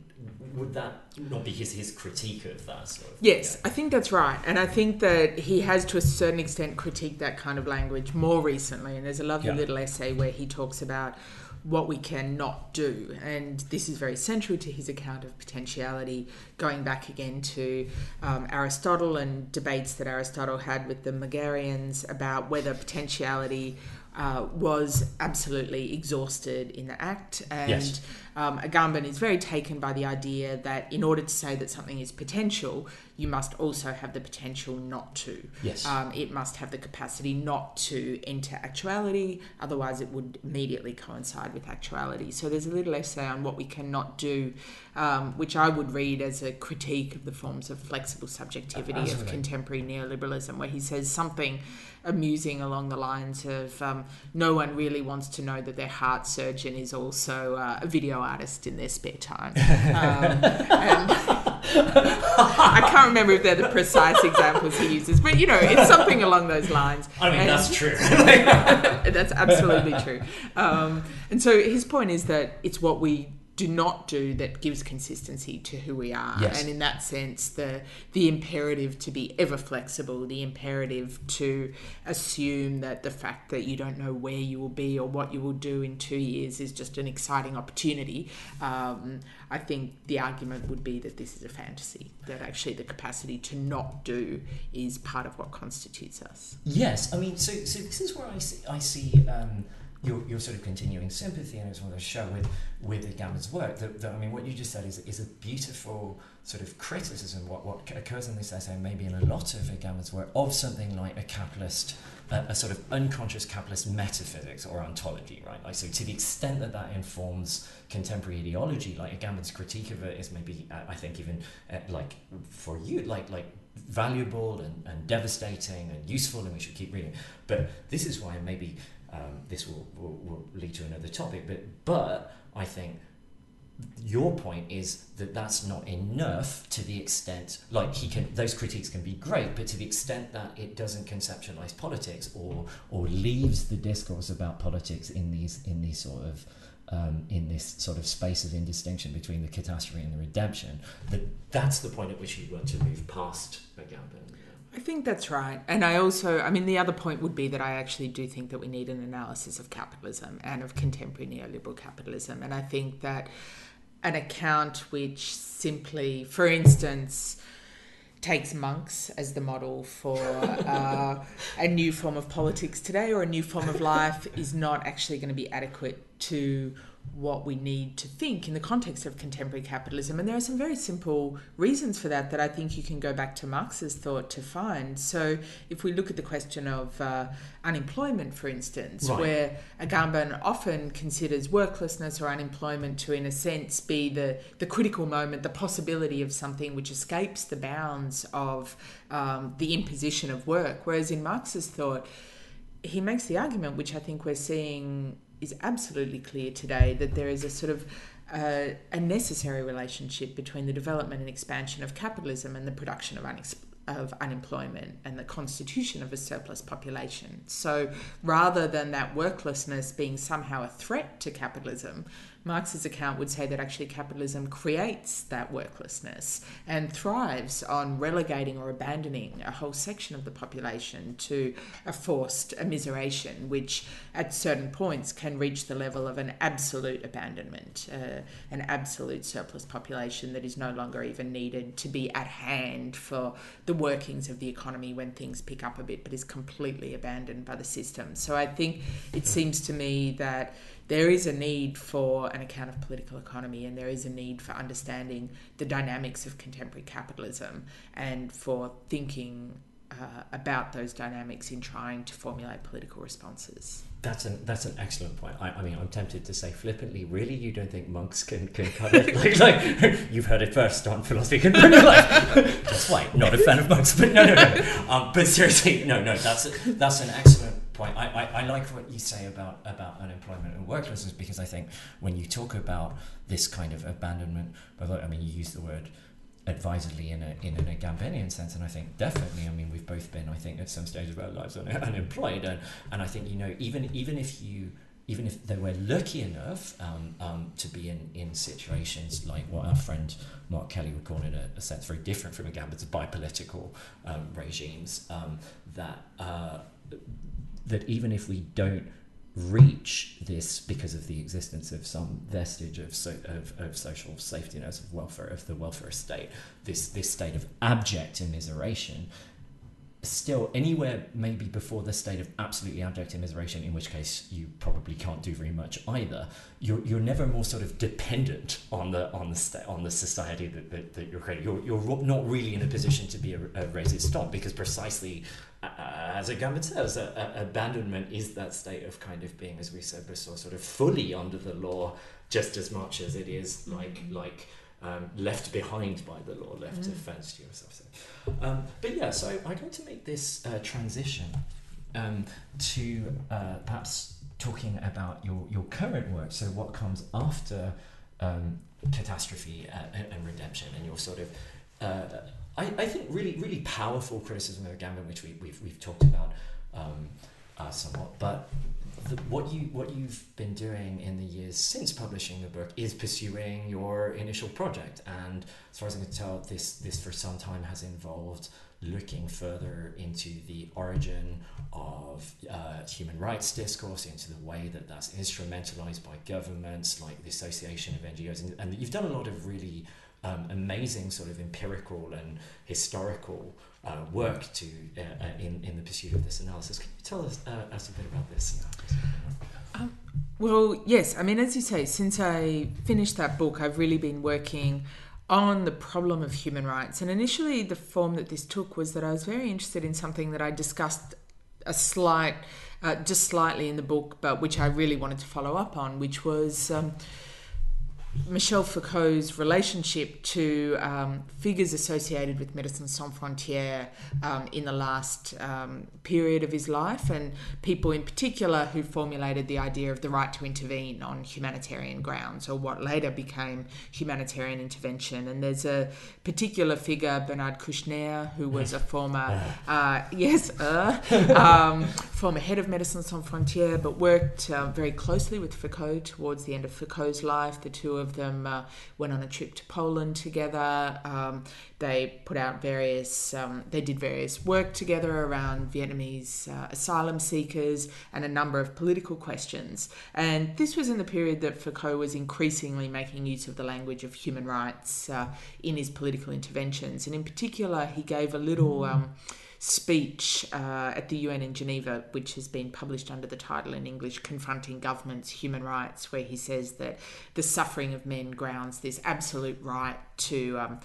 would that not be his, his critique of that sort of Yes. I think that's right. And I think that he has, to a certain extent, critiqued that kind of language more recently. And there's a lovely Yeah. little essay where he talks about what we cannot do. And this is very central to his account of potentiality, going back again to um, Aristotle and debates that Aristotle had with the Megarians about whether potentiality. Uh, was absolutely exhausted in the act, and Yes. Um, Agamben is very taken by the idea that in order to say that something is potential, you must also have the potential not to. Yes. Um, it must have the capacity not to enter actuality, otherwise, it would immediately coincide with actuality. So there's a little essay on what we cannot do, um, which I would read as a critique of the forms of flexible subjectivity of contemporary neoliberalism, where he says something amusing along the lines of um, no one really wants to know that their heart surgeon is also uh, a video artist in their spare time. Um, I can't remember if they're the precise examples he uses, but you know, it's something along those lines. I mean And- that's true that's absolutely true. Um, and so his point is that it's what we do not do that gives consistency to who we are. Yes. And in that sense, the the imperative to be ever flexible, the imperative to assume that the fact that you don't know where you will be or what you will do in two years is just an exciting opportunity. Um, I think the argument would be that this is a fantasy, that actually the capacity to not do is part of what constitutes us. Yes, I mean, so so this is where I see I see um, your, sort of continuing sympathy, and I just want to show with with Agamben's work that, that I mean, what you just said is is a beautiful sort of criticism. What what occurs in this essay, maybe in a lot of Agamben's work, of something like a capitalist, a, a sort of unconscious capitalist metaphysics or ontology, right? Like, so to the extent that that informs contemporary ideology, like Agamben's critique of it is maybe, uh, I think, even uh, like for you, like like valuable and, and devastating and useful, and we should keep reading. But this is why maybe um, this will, will, will lead to another topic. But but I think your point is that that's not enough to the extent like he can those critiques can be great but to the extent that it doesn't conceptualize politics or or leaves the discourse about politics in these in these sort of um, in this sort of space of indistinction between the catastrophe and the redemption that that's the point at which you want to move past Agamben I think that's right. And I also, I mean, the other point would be that I actually do think that we need an analysis of capitalism and of contemporary neoliberal capitalism. And I think that an account which simply, for instance, takes monks as the model for uh, a new form of politics today or a new form of life is not actually going to be adequate to what we need to think in the context of contemporary capitalism. And there are some very simple reasons for that that I think you can go back to Marx's thought to find. So if we look at the question of uh, unemployment, for instance, Right. where Agamben often considers worklessness or unemployment to, in a sense, be the, the critical moment, the possibility of something which escapes the bounds of um, the imposition of work. Whereas in Marx's thought, he makes the argument, which I think we're seeing is absolutely clear today, that there is a sort of uh, a necessary relationship between the development and expansion of capitalism and the production of, of unemployment and the constitution of a surplus population. So rather than that worklessness being somehow a threat to capitalism, Marx's account would say that actually capitalism creates that worklessness and thrives on relegating or abandoning a whole section of the population to a forced immiseration, which at certain points can reach the level of an absolute abandonment, uh, an absolute surplus population that is no longer even needed to be at hand for the workings of the economy when things pick up a bit, but is completely abandoned by the system. So I think it seems to me that there is a need for an account of political economy and there is a need for understanding the dynamics of contemporary capitalism and for thinking uh, about those dynamics in trying to formulate political responses. That's an that's an excellent point. I, I mean, I'm tempted to say flippantly, really, you don't think monks can, can cut it? like, like you've heard it first on philosophy. Can like, that's why not a fan of monks, but no, no, no. Um, but seriously, no, no. That's a, that's an excellent point. I, I, I like what you say about about unemployment and worklessness because I think when you talk about this kind of abandonment, I mean, you use the word advisedly in a in an Agambenian sense, and I think definitely. I mean, we've both been, I think, at some stage of our lives unemployed, and and I think you know, even even if you even if they were lucky enough um, um, to be in, in situations like what our friend Mark Kelly would call in a, a sense very different from a Agamben's biopolitical um, regimes, um, that uh, that even if we don't reach this because of the existence of some vestige of, so, of, of social safety nets of welfare of the welfare state this this state of abject immiseration still anywhere maybe before the state of absolutely abject immiseration in which case you probably can't do very much either you're, you're never more sort of dependent on the on the sta- on the society that, that, that you're creating. You're, you're not really in a position to be a, a resistant because precisely uh, as Agamben says, uh, abandonment is that state of kind of being, as we said before, sort of fully under the law, just as much as it is like like um, left behind by the law, left mm. to fence to yourself. So, um, but yeah, so I'd like to make this uh, transition um, to uh, perhaps talking about your your current work. So what comes after um, catastrophe uh, and, and redemption, and your sort of uh, I, I think really really powerful criticism of Agamben, which we, we've, we've talked about um, uh, somewhat. But the, what you what you've been doing in the years since publishing the book is pursuing your initial project, and as far as I can tell, this this for some time has involved looking further into the origin of uh, human rights discourse, into the way that that's instrumentalized by governments, like the Association of NGOs, and, and you've done a lot of really um, amazing sort of empirical and historical uh, work to uh, uh, in in the pursuit of this analysis. Can you tell us uh, us a bit about this? Um, well, yes. I mean, as you say, since I finished that book, I've really been working on the problem of human rights. And initially, the form that this took was that I was very interested in something that I discussed a slight, uh, just slightly in the book, but which I really wanted to follow up on, which was. Um, Michel Foucault's relationship to um, figures associated with Médecins Sans Frontières um, in the last um, period of his life, and people in particular who formulated the idea of the right to intervene on humanitarian grounds, or what later became humanitarian intervention. And there's a particular figure, Bernard Kouchner, who was a former, uh, yes, uh, um, former head of Médecins Sans Frontières, but worked uh, very closely with Foucault towards the end of Foucault's life. The two of them uh, went on a trip to Poland together. Um, they put out various, um, they did various work together around Vietnamese uh, asylum seekers and a number of political questions. And this was in the period that Foucault was increasingly making use of the language of human rights uh, in his political interventions. And in particular, he gave a little. Um, speech uh, at the UN in Geneva, which has been published under the title in English Confronting Governments, Human Rights, where he says that the suffering of men grounds this absolute right to. Um,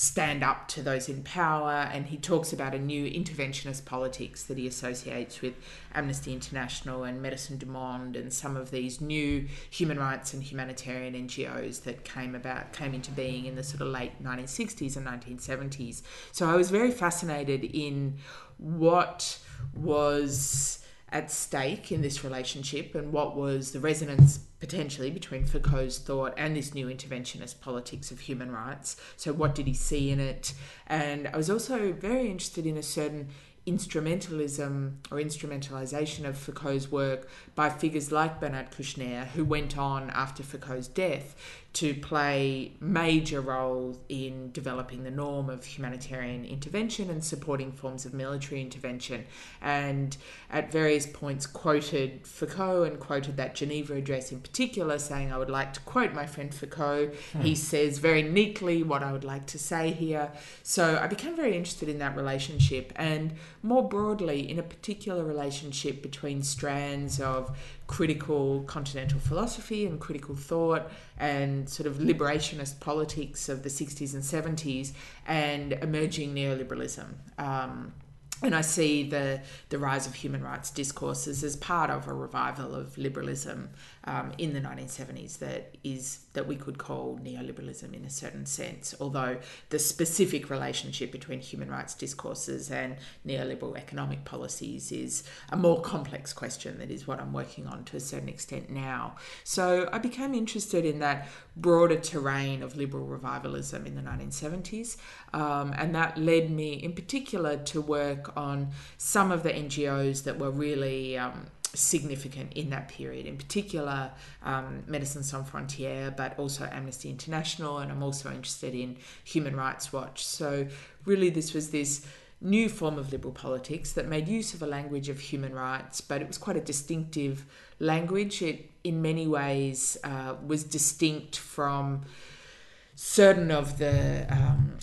stand up to those in power. And he talks about a new interventionist politics that he associates with Amnesty International and Médecins du Monde and some of these new human rights and humanitarian NGOs that came about came into being in the sort of late 1960s and 1970s. So I was very fascinated in what was at stake in this relationship and what was the resonance potentially between Foucault's thought and this new interventionist politics of human rights. So, what did he see in it? And I was also very interested in a certain instrumentalism or instrumentalization of Foucault's work by figures like Bernard Kouchner, who went on after Foucault's death to play major roles in developing the norm of humanitarian intervention and supporting forms of military intervention. And at various points, quoted Foucault and quoted that Geneva Address in particular, saying, I would like to quote my friend Foucault. Hmm. He says very neatly what I would like to say here. So I became very interested in that relationship and more broadly in a particular relationship between strands of critical continental philosophy and critical thought and sort of liberationist politics of the 60s and 70s and emerging neoliberalism. Um, and I see the, the rise of human rights discourses as part of a revival of liberalism um, in the 1970s that is that we could call neoliberalism in a certain sense, although the specific relationship between human rights discourses and neoliberal economic policies is a more complex question that is what I'm working on to a certain extent now. So I became interested in that broader terrain of liberal revivalism in the 1970s, um, and that led me in particular to work on some of the NGOs that were really um, significant in that period, in particular um, Médecins Sans Frontières, but also Amnesty International, and I'm also interested in Human Rights Watch. So, really, this was this new form of liberal politics that made use of a language of human rights, but it was quite a distinctive language. It, in many ways, uh, was distinct from certain of the um,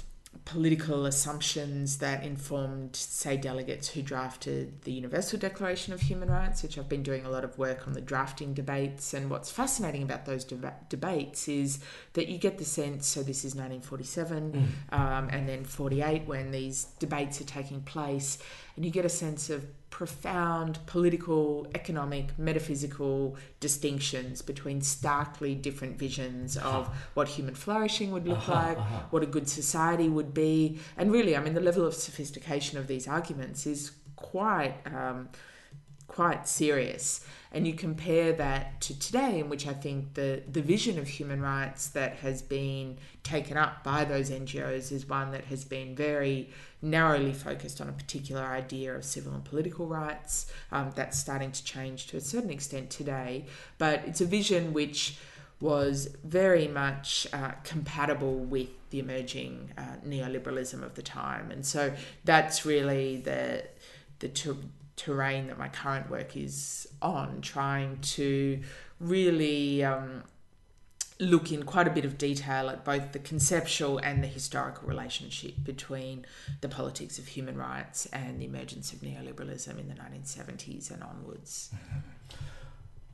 political assumptions that informed, say, delegates who drafted the Universal Declaration of Human Rights, which I've been doing a lot of work on the drafting debates. And what's fascinating about those debates is that you get the sense so, this is 1947 mm. um, and then 48 when these debates are taking place, and you get a sense of profound political, economic, metaphysical distinctions between starkly different visions of what human flourishing would look uh-huh, like, uh-huh. what a good society would be. And really, I mean, the level of sophistication of these arguments is quite. Um, quite serious. And you compare that to today, in which I think the, the vision of human rights that has been taken up by those NGOs is one that has been very narrowly focused on a particular idea of civil and political rights. Um, that's starting to change to a certain extent today, but it's a vision which was very much uh, compatible with the emerging uh, neoliberalism of the time, and so that's really the the terrain that my current work is on, trying to really um, look in quite a bit of detail at both the conceptual and the historical relationship between the politics of human rights and the emergence of neoliberalism in the 1970s and onwards. Mm-hmm.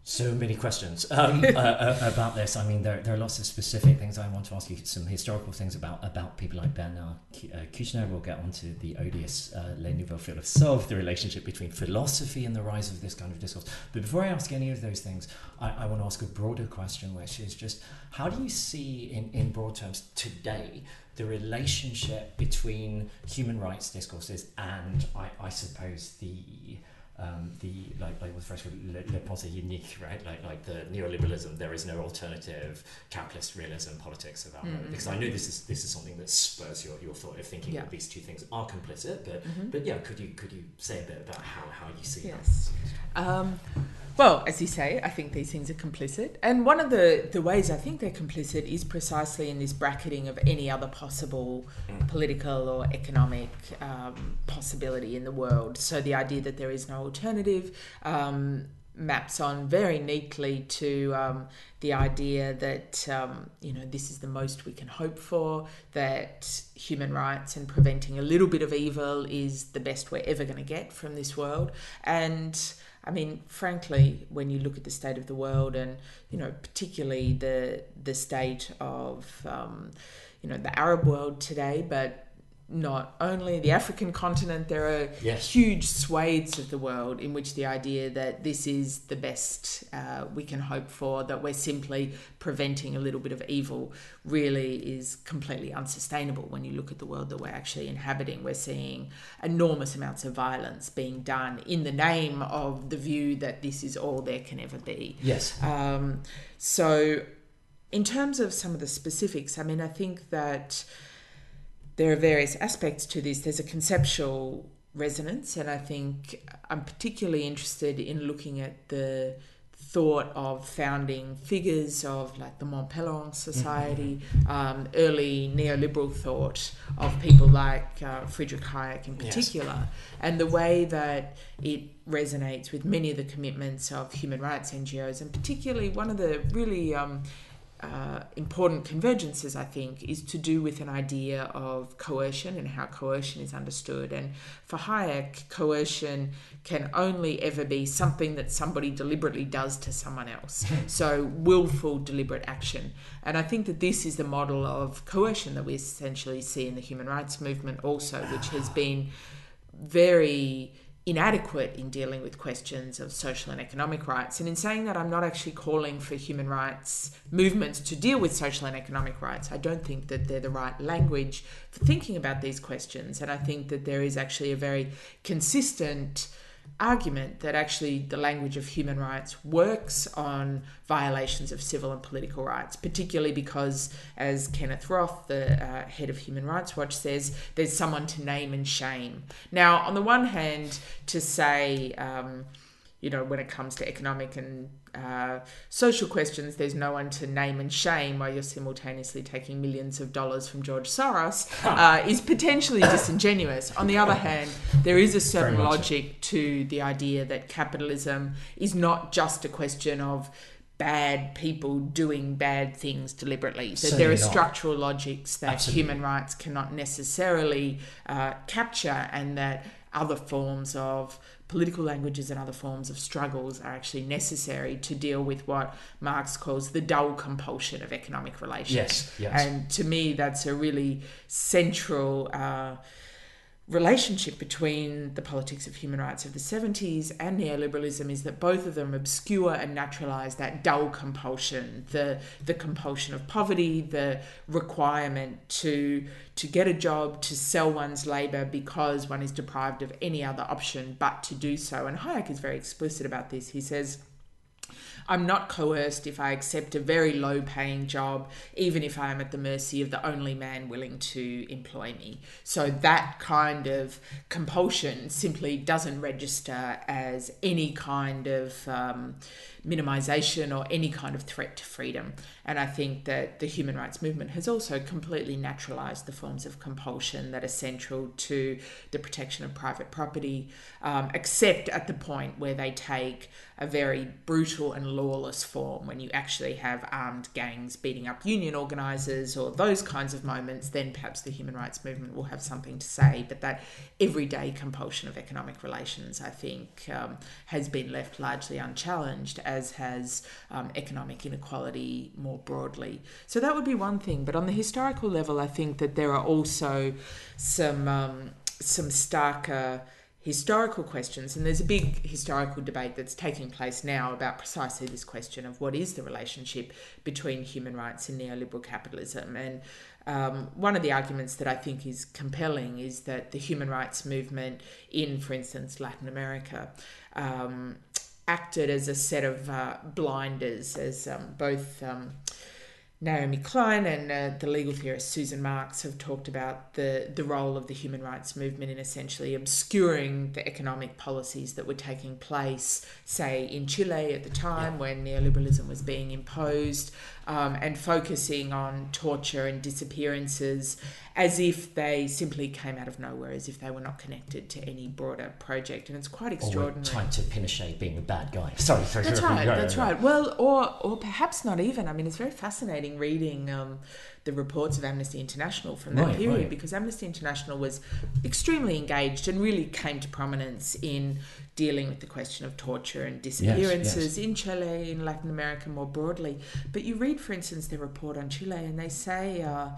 So many questions um, uh, uh, about this. I mean, there, there are lots of specific things I want to ask you. Some historical things about about people like Bernard uh, Kouchner. We'll get onto the odious uh, Les Nouvelles Philosophes, the relationship between philosophy and the rise of this kind of discourse. But before I ask any of those things, I, I want to ask a broader question, which is just how do you see, in, in broad terms, today the relationship between human rights discourses and, I, I suppose, the um, the like like the French le, le pensée unique, right? Like like the neoliberalism. There is no alternative capitalist realism politics of our mm-hmm. Because I know this is this is something that spurs your, your thought of thinking yeah. that these two things are complicit. But mm-hmm. but yeah, could you could you say a bit about how, how you see yes. that? Um, well, as you say, I think these things are complicit. And one of the, the ways I think they're complicit is precisely in this bracketing of any other possible mm. political or economic um, possibility in the world. So the idea that there is no alternative um, maps on very neatly to um, the idea that, um, you know, this is the most we can hope for, that human rights and preventing a little bit of evil is the best we're ever going to get from this world. And I mean, frankly, when you look at the state of the world, and you know, particularly the the state of um, you know the Arab world today, but not only the African continent, there are yes. huge swathes of the world in which the idea that this is the best uh, we can hope for, that we're simply preventing a little bit of evil, really is completely unsustainable when you look at the world that we're actually inhabiting. We're seeing enormous amounts of violence being done in the name of the view that this is all there can ever be. Yes. Um, so, in terms of some of the specifics, I mean, I think that there are various aspects to this. There's a conceptual resonance, and I think I'm particularly interested in looking at the thought of founding figures of like the Mont Pelerin Society, um, early neoliberal thought of people like uh, Friedrich Hayek in particular, yes. and the way that it resonates with many of the commitments of human rights NGOs, and particularly one of the really um, uh, important convergences, I think, is to do with an idea of coercion and how coercion is understood. And for Hayek, coercion can only ever be something that somebody deliberately does to someone else. so, willful, deliberate action. And I think that this is the model of coercion that we essentially see in the human rights movement, also, which has been very inadequate in dealing with questions of social and economic rights. And in saying that, I'm not actually calling for human rights movements to deal with social and economic rights. I don't think that they're the right language for thinking about these questions. And I think that there is actually a very consistent argument that actually the language of human rights works on violations of civil and political rights, particularly because, as Kenneth Roth, the uh, head of Human Rights Watch, says, there's someone to name and shame. Now, on the one hand, to say, um, you know, when it comes to economic and uh, social questions, there's no one to name and shame while you're simultaneously taking millions of dollars from George Soros, uh, is potentially disingenuous. On the other hand, there is a certain logic to the idea that capitalism is not just a question of bad people doing bad things deliberately. So there are not. structural logics that Absolutely. human rights cannot necessarily uh, capture, and that other forms of political languages and other forms of struggles are actually necessary to deal with what Marx calls the dull compulsion of economic relations. Yes, yes. And to me, that's a really central. Uh, relationship between the politics of human rights of the 70s and neoliberalism is that both of them obscure and naturalize that dull compulsion the the compulsion of poverty the requirement to to get a job to sell one's labor because one is deprived of any other option but to do so. And Hayek is very explicit about this. He says I'm not coerced if I accept a very low paying job, even if I am at the mercy of the only man willing to employ me. So that kind of compulsion simply doesn't register as any kind of. Um, minimization or any kind of threat to freedom. And I think that the human rights movement has also completely naturalized the forms of compulsion that are central to the protection of private property, um, except at the point where they take a very brutal and lawless form when you actually have armed gangs beating up union organizers or those kinds of moments, then perhaps the human rights movement will have something to say. But that everyday compulsion of economic relations, I think, um, has been left largely unchallenged as has um, economic inequality more broadly. So that would be one thing. But on the historical level, I think that there are also some um, some starker historical questions, and there's a big historical debate that's taking place now about precisely this question of what is the relationship between human rights and neoliberal capitalism. And um, one of the arguments that I think is compelling is that the human rights movement in, for instance, Latin America. Um, acted as a set of uh, blinders, as um, both um, Naomi Klein and uh, the legal theorist Susan Marks have talked about the, the role of the human rights movement in essentially obscuring the economic policies that were taking place, say, in Chile at the time when neoliberalism was being imposed, um, and focusing on torture and disappearances as if they simply came out of nowhere, as if they were not connected to any broader project. And it's quite extraordinary. Or tied to Pinochet being a bad guy. Sorry, sorry. That's right. That's right. Well, or or perhaps not even. I mean, it's very fascinating reading. Um, the reports of Amnesty International from that right, period right. because Amnesty International was extremely engaged and really came to prominence in dealing with the question of torture and disappearances yes, yes. in Chile, in Latin America more broadly. But you read, for instance, their report on Chile, and they say. Uh,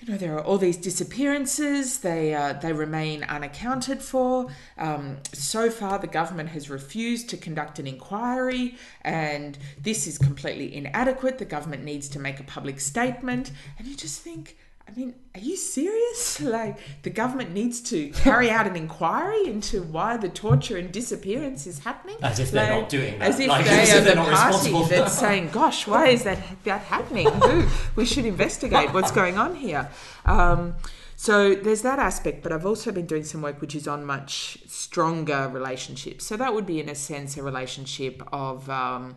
you know there are all these disappearances. They uh, they remain unaccounted for. Um, so far the government has refused to conduct an inquiry and this is completely inadequate. The government needs to make a public statement. And you just think I mean, are you serious? Like, the government needs to carry out an inquiry into why the torture and disappearance is happening? As if they're like, not doing that. As if like, they are the party that's saying, gosh, why is that, that happening? Who? We should investigate what's going on here. Um, So there's that aspect, but I've also been doing some work which is on much stronger relationships. So that would be, in a sense, a relationship of. Um,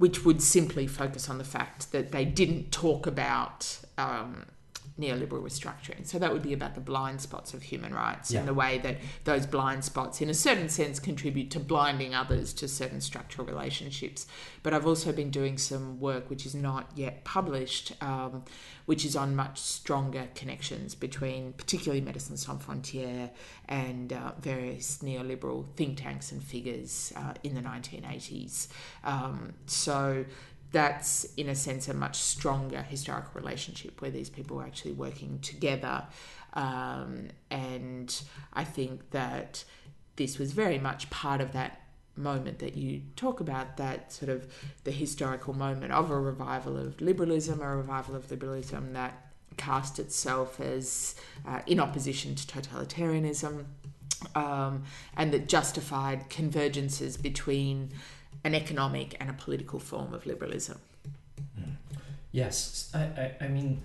which would simply focus on the fact that they didn't talk about um, neoliberal restructuring. So that would be about the blind spots of human rights Yeah. and the way that those blind spots, in a certain sense, contribute to blinding others to certain structural relationships. But I've also been doing some work which is not yet published, um, which is on much stronger connections between, particularly Médecins Sans Frontières and uh, various neoliberal think tanks and figures uh, in the 1980s. Um, so that's in a sense a much stronger historical relationship where these people were actually working together. Um, and i think that this was very much part of that moment that you talk about that sort of the historical moment of a revival of liberalism a revival of liberalism that cast itself as uh, in opposition to totalitarianism um, and that justified convergences between an economic and a political form of liberalism. Yes, I, I, I mean,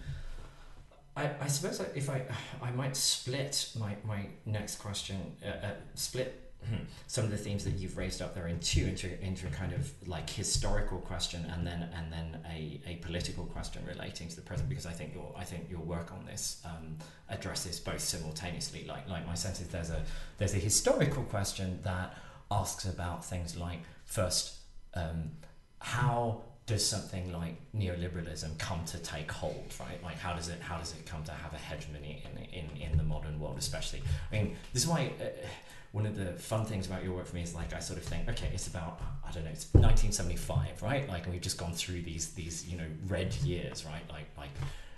I, I suppose if I I might split my, my next question, uh, uh, split hmm, some of the themes that you've raised up there in two into into a kind of like historical question and then and then a, a political question relating to the present because I think your I think your work on this um, addresses both simultaneously. Like like my sense is there's a there's a historical question that asks about things like first um, how does something like neoliberalism come to take hold right like how does it how does it come to have a hegemony in in, in the modern world especially i mean this is why uh, one of the fun things about your work for me is like I sort of think, okay, it's about I don't know, it's 1975, right? Like, we've just gone through these these you know red years, right? Like like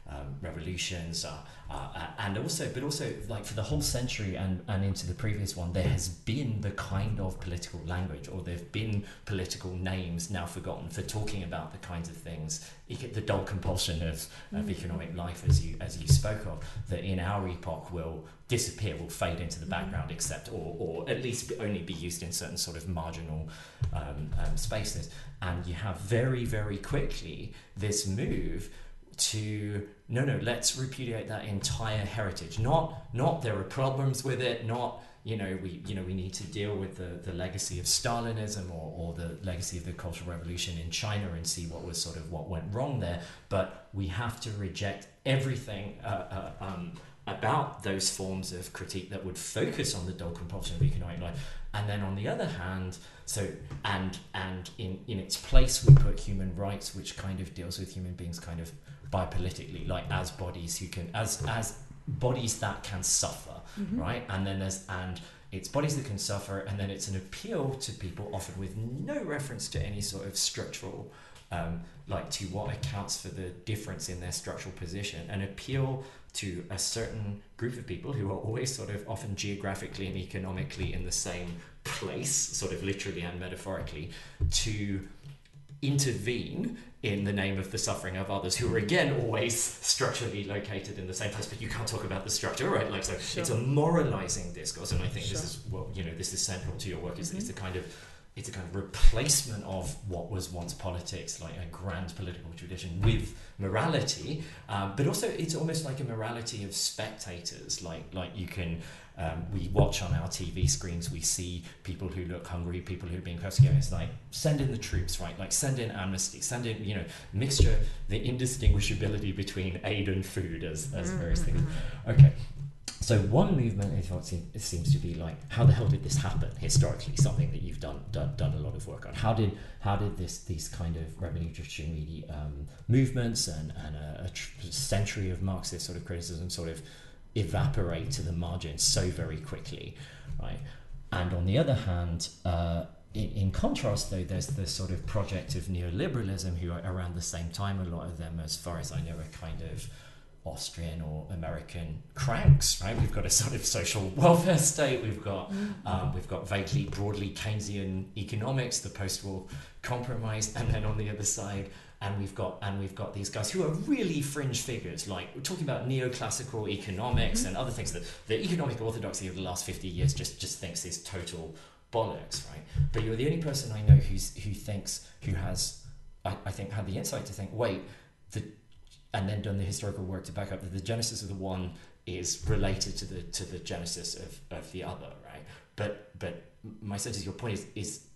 um, revolutions, uh, uh, and also, but also like for the whole century and and into the previous one, there has been the kind of political language, or there've been political names now forgotten for talking about the kinds of things, the dull compulsion of, of economic life, as you as you spoke of, that in our epoch will disappear, will fade into the background, except or or at least only be used in certain sort of marginal um, um, spaces. And you have very very quickly this move to no no let's repudiate that entire heritage. Not not there are problems with it not you know we you know we need to deal with the, the legacy of Stalinism or, or the legacy of the Cultural Revolution in China and see what was sort of what went wrong there. But we have to reject everything uh, uh, um, about those forms of critique that would focus on the dull compulsion of economic life. And then on the other hand so and and in in its place we put human rights which kind of deals with human beings kind of biopolitically like as bodies who can as as bodies that can suffer right? And then there's and it's bodies that can suffer and then it's an appeal to people often with no reference to any sort of structural um, like to what accounts for the difference in their structural position. An appeal to a certain group of people who are always sort of often geographically and economically in the same place sort of literally and metaphorically to intervene in the name of the suffering of others who are again always structurally located in the same place. But you can't talk about the structure right? Like so it's a moralizing discourse and i think this is what you know this is central to your work. Is it's a kind of it's a kind of replacement of what was once politics like a grand political tradition with morality. Um, but also it's almost like a morality of spectators like like you can um, we watch on our TV screens, we see people who look hungry, people who are being persecuted. It's like send in the troops, right? Like send in amnesty, send in, you know, mixture, the indistinguishability between aid and food as, as various things. Okay. So one movement is what it seems to be like, how the hell did this happen historically? Something that you've done done, done a lot of work on. How did how did this these kind of revolutionary um, movements and, and a, a century of Marxist sort of criticism sort of evaporate to the margins so very quickly, right? And on the other hand, uh, in, in contrast, though, there's the sort of project of neoliberalism, who are around the same time, a lot of them, as far as I know, are kind of Austrian or American cranks, right? We've got a sort of social welfare state. We've got um, we've got vaguely, broadly Keynesian economics, the post-war compromise, and then on the other side, and we've got and we've got these guys who are really fringe figures. Like we're talking about neoclassical economics mm-hmm. and other things that the economic orthodoxy of the last fifty years just just thinks is total bollocks, right? But you're the only person I know who's who thinks who has, I, I think, had the insight to think, wait, the and then done the historical work to back up that the genesis of the one is related to the to the genesis of, of the other, right? But but my sense is your point is is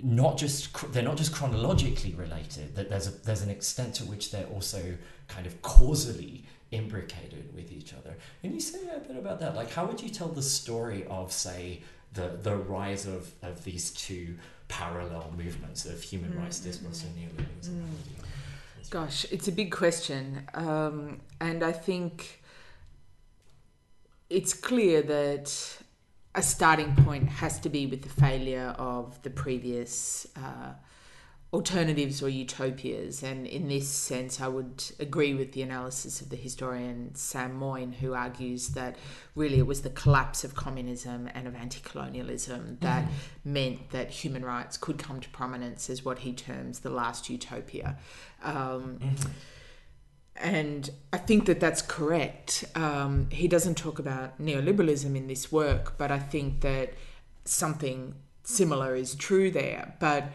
not just they're not just chronologically related. That there's a there's an extent to which they're also kind of causally imbricated with each other. Can you say a bit about that? Like, how would you tell the story of, say, the the rise of of these two parallel movements of human mm, rights discourse and neoliberalism? Mm. Gosh, it's a big question, um, and I think it's clear that a starting point has to be with the failure of the previous uh, alternatives or utopias. And in this sense, I would agree with the analysis of the historian Sam Moyn, who argues that really it was the collapse of communism and of anti colonialism that mm. meant that human rights could come to prominence as what he terms the last utopia. Um, mm-hmm. And I think that that's correct. Um, he doesn't talk about neoliberalism in this work, but I think that something similar is true there. But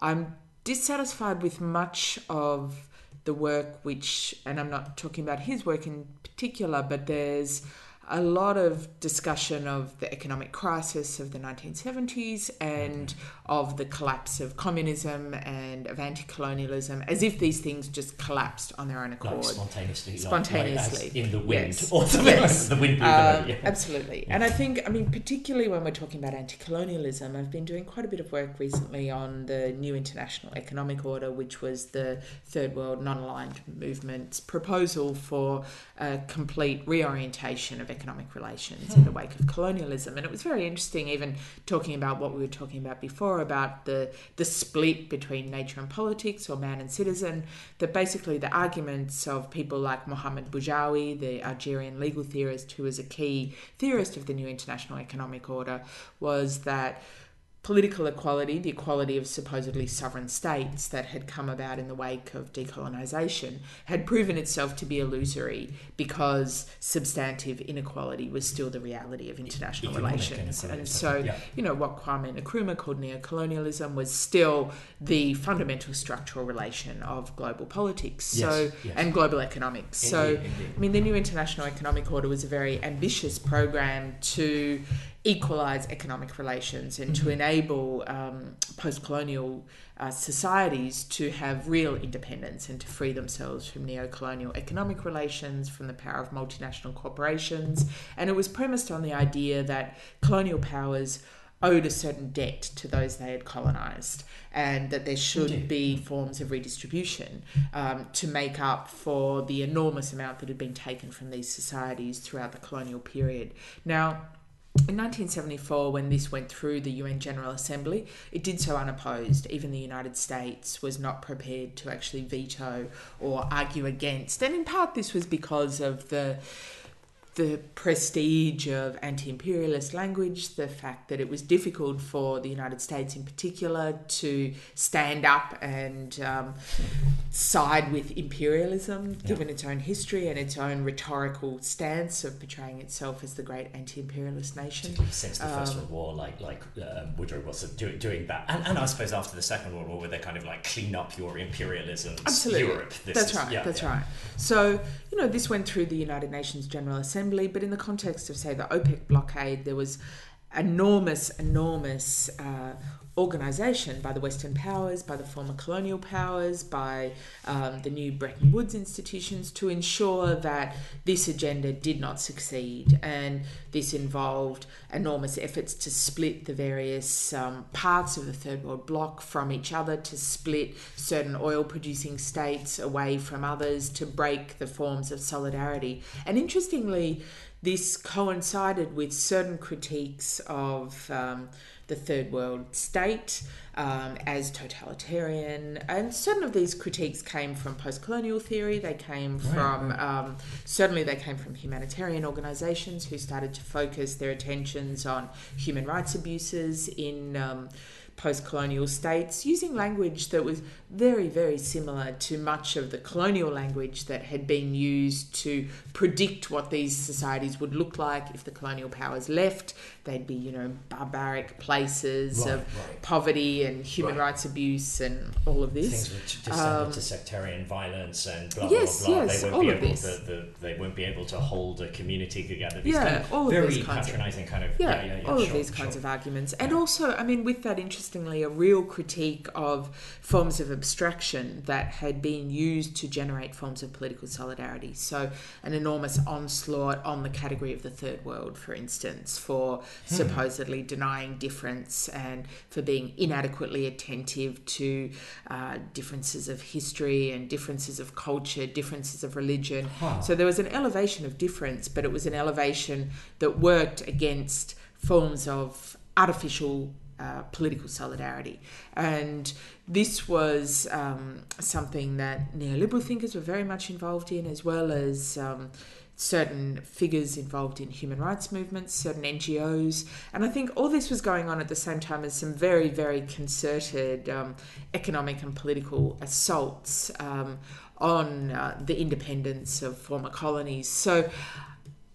I'm dissatisfied with much of the work which, and I'm not talking about his work in particular, but there's a lot of discussion of the economic crisis of the 1970s and of the collapse of communism and of anti-colonialism, as if these things just collapsed on their own accord, like spontaneously, spontaneously like, in the wind, yes, or yes. the wind blew um, yeah. absolutely. Yeah. And I think, I mean, particularly when we're talking about anti-colonialism, I've been doing quite a bit of work recently on the new international economic order, which was the Third World Non-Aligned Movement's proposal for a complete reorientation of economic relations in the wake of colonialism. And it was very interesting, even talking about what we were talking about before about the, the split between nature and politics or man and citizen, that basically the arguments of people like Mohamed Bedjaoui, the Algerian legal theorist who was a key theorist of the new international economic order, was that political equality, the equality of supposedly sovereign states that had come about in the wake of decolonisation, had proven itself to be illusory because substantive inequality was still the reality of international Economic relations. And so, yeah. you know, what Kwame Nkrumah called neocolonialism was still the fundamental structural relation of global politics yes, so yes. and global economics. Indeed, so, indeed. I mean, the new international economic order was a very ambitious program to equalize economic relations and mm-hmm. to enable um, post colonial uh, societies to have real independence and to free themselves from neo colonial economic relations, from the power of multinational corporations. And it was premised on the idea that colonial powers owed a certain debt to those they had colonized and that there should Indeed. be forms of redistribution um, to make up for the enormous amount that had been taken from these societies throughout the colonial period. Now, in 1974, when this went through the UN General Assembly, it did so unopposed. Even the United States was not prepared to actually veto or argue against. And in part, this was because of the the prestige of anti imperialist language, the fact that it was difficult for the United States in particular to stand up and um, side with imperialism, yeah. given its own history and its own rhetorical stance of portraying itself as the great anti imperialist nation. Since the First um, World War, like, like um, Woodrow Wilson do, doing that. And, and I suppose after the Second World War, where they kind of like clean up your imperialism. Europe. That's is, right, yeah, that's yeah. right. So, you know, this went through the United Nations General Assembly Assembly, but in the context of, say, the OPEC blockade, there was enormous, enormous uh, organisation by the Western powers, by the former colonial powers, by um, the new Bretton Woods institutions to ensure that this agenda did not succeed. And this involved enormous efforts to split the various um, parts of the Third World Bloc from each other, to split certain oil producing states away from others, to break the forms of solidarity. And interestingly, this coincided with certain critiques of um, the third world state um, as totalitarian. And certain of these critiques came from post colonial theory, they came right, from. Um, certainly, they came from humanitarian organizations who started to focus their attentions on human rights abuses in. Um, post colonial states using language that was very, very similar to much of the colonial language that had been used to predict what these societies would look like if the colonial powers left. They'd be, you know, barbaric places Right, of right. poverty and human Right. rights abuse and all of this. Things Um, sectarian violence and blah yes, blah blah. yes, they won't be of able to the, they won't be able to hold a community together. These Yeah, kind of all of very these kinds of- patronizing kind of yeah, yeah, yeah, all sure, of these kinds of arguments. And also, I mean, with that, interestingly, a real critique of forms of abstraction that had been used to generate forms of political solidarity. So, an enormous onslaught on the category of the third world, for instance, for Hmm. supposedly denying difference and for being inadequately attentive to uh, differences of history and differences of culture, differences of religion. Huh. So there was an elevation of difference, but it was an elevation that worked against forms of artificial uh, political solidarity. And this was um, something that neoliberal thinkers were very much involved in, as well as. Um, certain figures involved in human rights movements, certain NGOs, and I think all this was going on at the same time as some very, very concerted um, economic and political assaults um, on uh, the independence of former colonies. So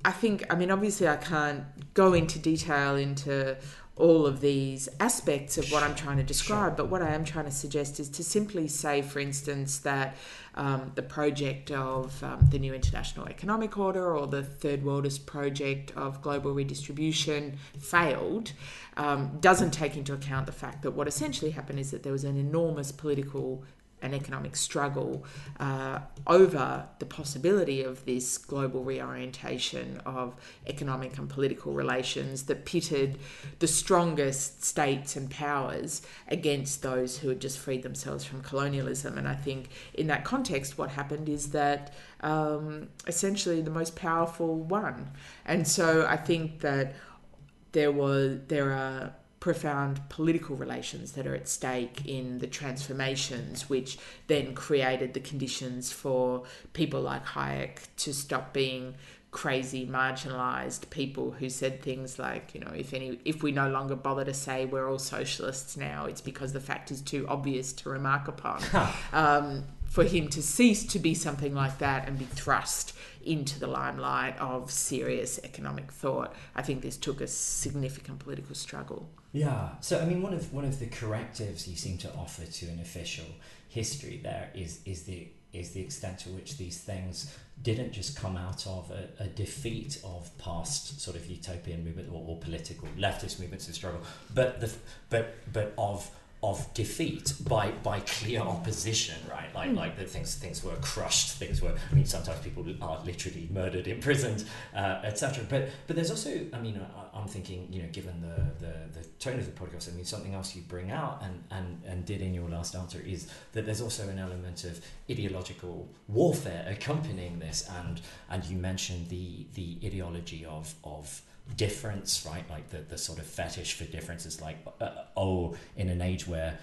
I think, I mean, obviously, I can't go into detail into all of these aspects of what I'm trying to describe, but what I am trying to suggest is to simply say, for instance, that um, the project of um, the new international economic order or the third worldist project of global redistribution failed um, doesn't take into account the fact that what essentially happened is that there was an enormous political and economic struggle uh, over the possibility of this global reorientation of economic and political relations that pitted the strongest states and powers against those who had just freed themselves from colonialism. And I think in that context, what happened is that um, essentially the most powerful won. And so I think that there was there are profound political relations that are at stake in the transformations, which then created the conditions for people like Hayek to stop being crazy marginalized people who said things like you know if any if we no longer bother to say we're all socialists now it's because the fact is too obvious to remark upon. Um, for him to cease to be something like that and be thrust into the limelight of serious economic thought i think this took a significant political struggle Yeah. So I mean, one of one of the correctives you seem to offer to an official history there is is the is the extent to which these things didn't just come out of a, a defeat of past sort of utopian movement or, or political leftist movements in struggle, but the but but of of defeat by by clear opposition, right? Like like the things things were crushed, things were. I mean, sometimes people are literally murdered, imprisoned, uh, etc. But but there's also, I mean, I, I'm thinking, you know, given the, the the tone of the podcast, I mean, something else you bring out and and and did in your last answer is that there's also an element of ideological warfare accompanying this, and and you mentioned the the ideology of of difference, right? Like the, the sort of fetish for difference is like, uh, oh, in an age where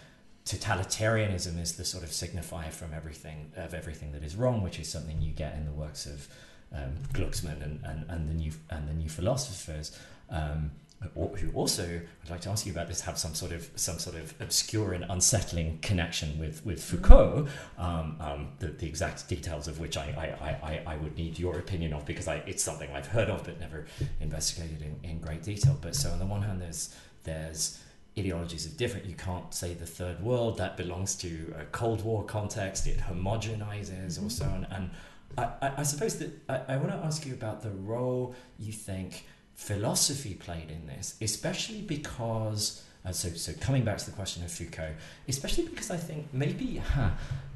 totalitarianism is the sort of signifier from everything of everything that is wrong, which is something you get in the works of um, Glucksmann and, and, and the new and the new philosophers. Um, who also, I'd like to ask you about this, have some sort of some sort of obscure and unsettling connection with with Foucault, um, um, the, the exact details of which I, I, I, I would need your opinion of because I, it's something I've heard of but never investigated in, in great detail. But so on the one hand, there's there's ideologies of different. You can't say the third world that belongs to a Cold War context. It homogenizes or so on. And I, I, I suppose that I, I want to ask you about the role you think philosophy played in this, especially because. Uh, so, so coming back to the question of Foucault, especially because I think maybe, huh,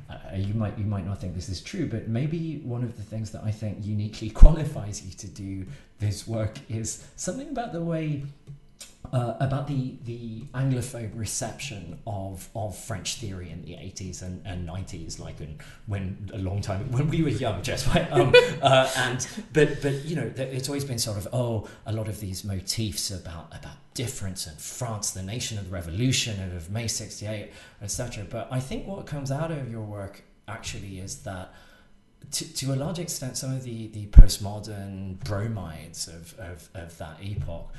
uh, you might you might not think this is true, but maybe one of the things that I think uniquely qualifies you to do this work is something about the way uh, about the the Anglophone reception of of French theory in the 80s and, and 90s, like when, when a long time when we were young, Jess, right? Um, uh, and but but you know, it's always been sort of oh, a lot of these motifs about about difference and France, the nation of the revolution and of May 68, etc. But I think what comes out of your work actually is that to, to a large extent, some of the, the postmodern bromides of, of, of that epoch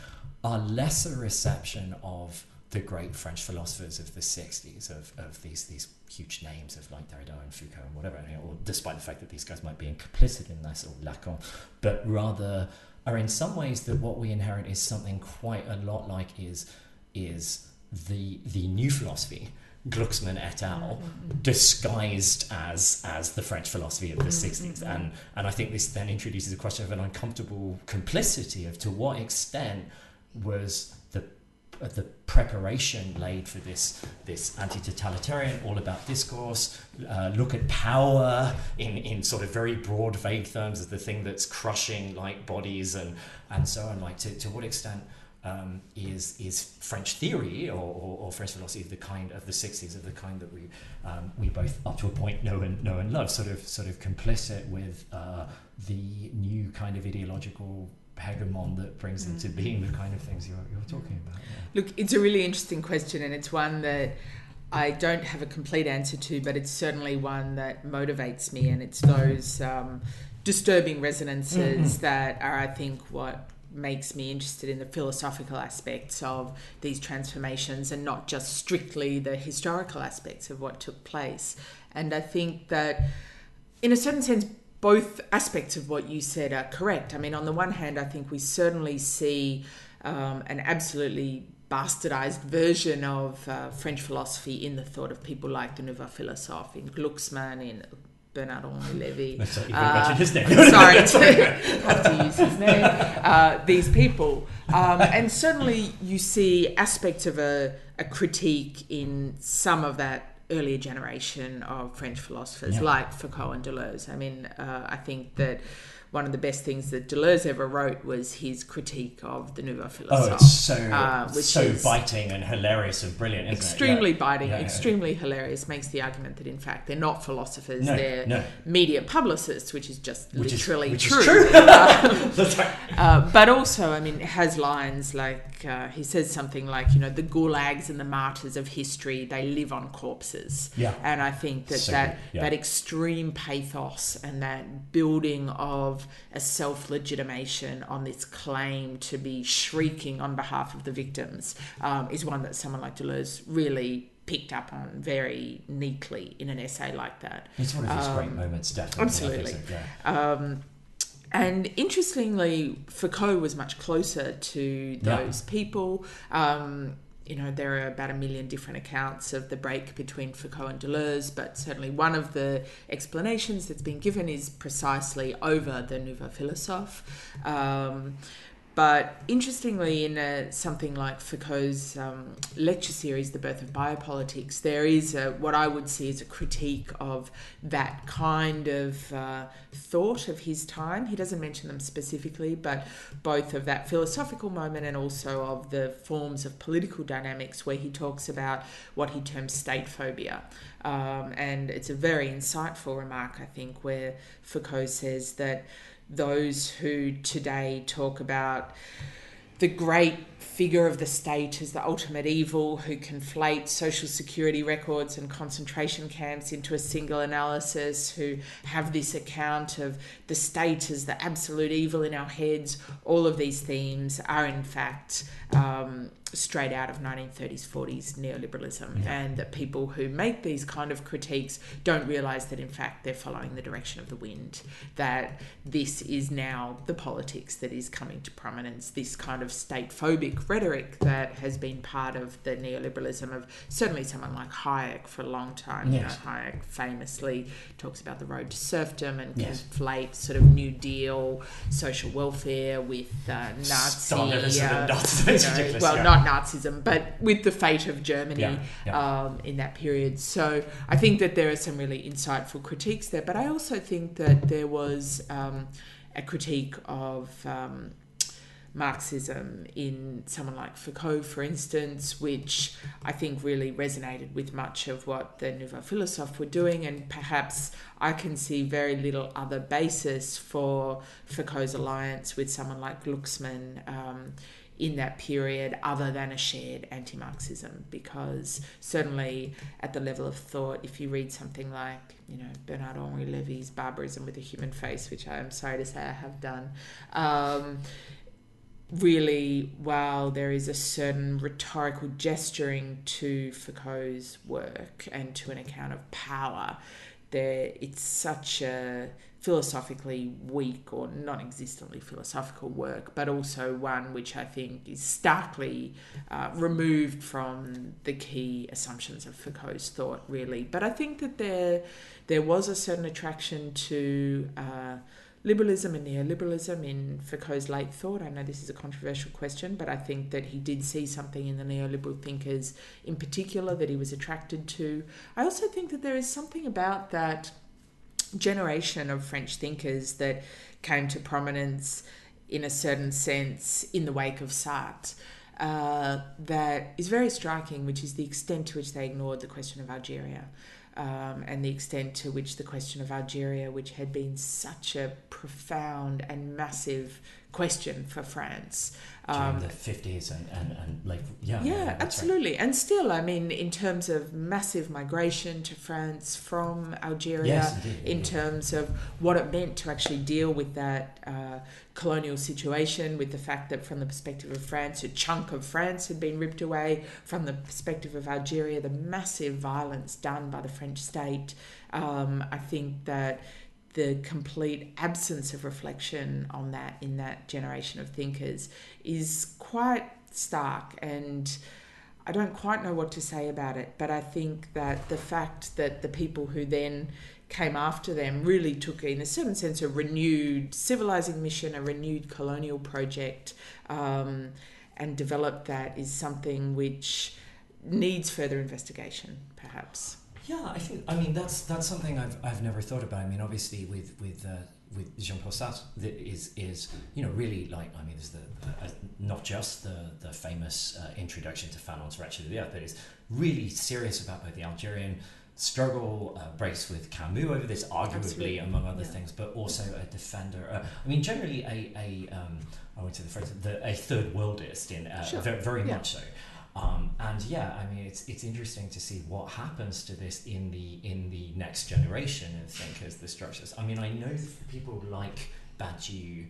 are lesser reception of the great French philosophers of the 60s, of, of these these huge names of like Derrida and Foucault and whatever, or despite the fact that these guys might be complicit in this, or Lacan, but rather are in some ways that what we inherit is something quite a lot like is is the the new philosophy Glucksmann et al. Mm-hmm. disguised as as the French philosophy of the mm-hmm. 60s and and I think this then introduces a question of an uncomfortable complicity of to what extent was the the preparation laid for this this anti-totalitarian all about discourse uh, look at power in in sort of very broad vague terms as the thing that's crushing like bodies and and so on like to, to what extent um, is is French theory or, or, or, French philosophy of the kind of the sixties of the kind that we um, we both up to a point know and know and love, sort of sort of complicit with uh, the new kind of ideological hegemon that brings into mm. being the kind of things you're, you're talking about. Yeah. Look, it's a really interesting question, and it's one that I don't have a complete answer to, but it's certainly one that motivates me, and it's those um, disturbing resonances mm-hmm. that are, I think, what makes me interested in the philosophical aspects of these transformations and not just strictly the historical aspects of what took place. And I think that, in a certain sense, both aspects of what you said are correct. I mean, on the one hand, I think we certainly see um, an absolutely bastardized version of uh, French philosophy in the thought of people like the Nouveau Philosophe, in Glucksmann, in Bernard Henri Levy. Sorry, you uh, his name. sorry to have to use his name. Uh, these people, um, and certainly you see aspects of a, a, critique in some of that earlier generation of French philosophers, yeah. like Foucault and Deleuze. I mean, uh, I think that one of the best things that Deleuze ever wrote was his critique of the Nouveau Philosophe. Oh, it's so, uh, which so is biting and hilarious and brilliant, Extremely yeah. biting, yeah, extremely yeah. hilarious, makes the argument that in fact they're not philosophers, no, they're no. media publicists, which is just which literally is, which true. Is true. uh, uh, but also, I mean, it has lines like uh, he says something like, you know, the gulags and the martyrs of history, they live on corpses. Yeah. And I think that so that, that extreme pathos and that building of a self legitimation on this claim to be shrieking on behalf of the victims um, is one that someone like Deleuze really picked up on very neatly in an essay like that. It's one of his um, great moments, definitely. Absolutely. yeah. um, and interestingly, Foucault was much closer to those yeah. people. Um, you know, there are about a million different accounts of the break between Foucault and Deleuze, but certainly one of the explanations that's been given is precisely over the Nouveau Philosophe. Um, but interestingly, in a, something like Foucault's um, lecture series, The Birth of Biopolitics, there is a, what I would see as a critique of that kind of uh, thought of his time. He doesn't mention them specifically, but both of that philosophical moment and also of the forms of political dynamics where he talks about what he terms state phobia. Um, and it's a very insightful remark, I think, where Foucault says that those who today talk about the great figure of the state as the ultimate evil who conflate social security records and concentration camps into a single analysis, who have this account of the state as the absolute evil in our heads. All of these themes are, in fact, um, straight out of 1930s 40s neoliberalism yeah. and that people who make these kind of critiques don't realize that in fact they're following the direction of the wind that this is now the politics that is coming to prominence this kind of state phobic rhetoric that has been part of the neoliberalism of certainly someone like Hayek for a long time yes. you know Hayek famously talks about the road to serfdom and yes. conflates sort of new deal social welfare with uh, Nazi uh, you know, well yeah. not Nazism, but with the fate of Germany yeah, yeah. Um, in that period. So I think that there are some really insightful critiques there, but I also think that there was um, a critique of. Um, Marxism in someone like Foucault, for instance, which I think really resonated with much of what the Nouveau Philosophe were doing, and perhaps I can see very little other basis for Foucault's alliance with someone like Glucksmann. Um, in that period other than a shared anti Marxism. Because certainly at the level of thought, if you read something like, you know, Bernard Henri Levy's Barbarism with a Human Face, which I am sorry to say I have done, um, really, while there is a certain rhetorical gesturing to Foucault's work and to an account of power, there it's such a philosophically weak or non-existently philosophical work, but also one which I think is starkly uh, removed from the key assumptions of Foucault's thought, really. But I think that there there was a certain attraction to uh, liberalism and neoliberalism in Foucault's late thought. I know this is a controversial question, but I think that he did see something in the neoliberal thinkers in particular that he was attracted to. I also think that there is something about that generation of French thinkers that came to prominence in a certain sense in the wake of Sartre. Uh, that is very striking, which is the extent to which they ignored the question of Algeria. Um, and the extent to which the question of Algeria, which had been such a profound and massive question for France, um, the 50s and, and, and like yeah yeah, absolutely right. and still i mean in terms of massive migration to france from algeria yes, indeed, in indeed. terms of what it meant to actually deal with that uh, colonial situation with the fact that from the perspective of france a chunk of france had been ripped away from the perspective of algeria the massive violence done by the french state um, i think that the complete absence of reflection on that in that generation of thinkers is quite stark and I don't quite know what to say about it, but I think that the fact that the people who then came after them really took, in a certain sense, a renewed civilizing mission, a renewed colonial project, um, and developed that is something which needs further investigation, perhaps. Yeah, I think. I mean, that's that's something I've, I've never thought about. I mean, obviously, with with uh, with Jean Paul Sartre, is is you know really like I mean, there's the uh, not just the the famous uh, introduction to Fanon's Wretched of the Earth, but is really serious about both the Algerian struggle, uh, brace with Camus over this, arguably Absolutely. among other yeah. things, but also a defender. Uh, I mean, generally a a um, I would say the phrase the, a third worldist in uh, sure. very, very yeah. much so. Um, and yeah, I mean, it's it's interesting to see what happens to this in the in the next generation of thinkers, the structures. I mean, I know people like Badiou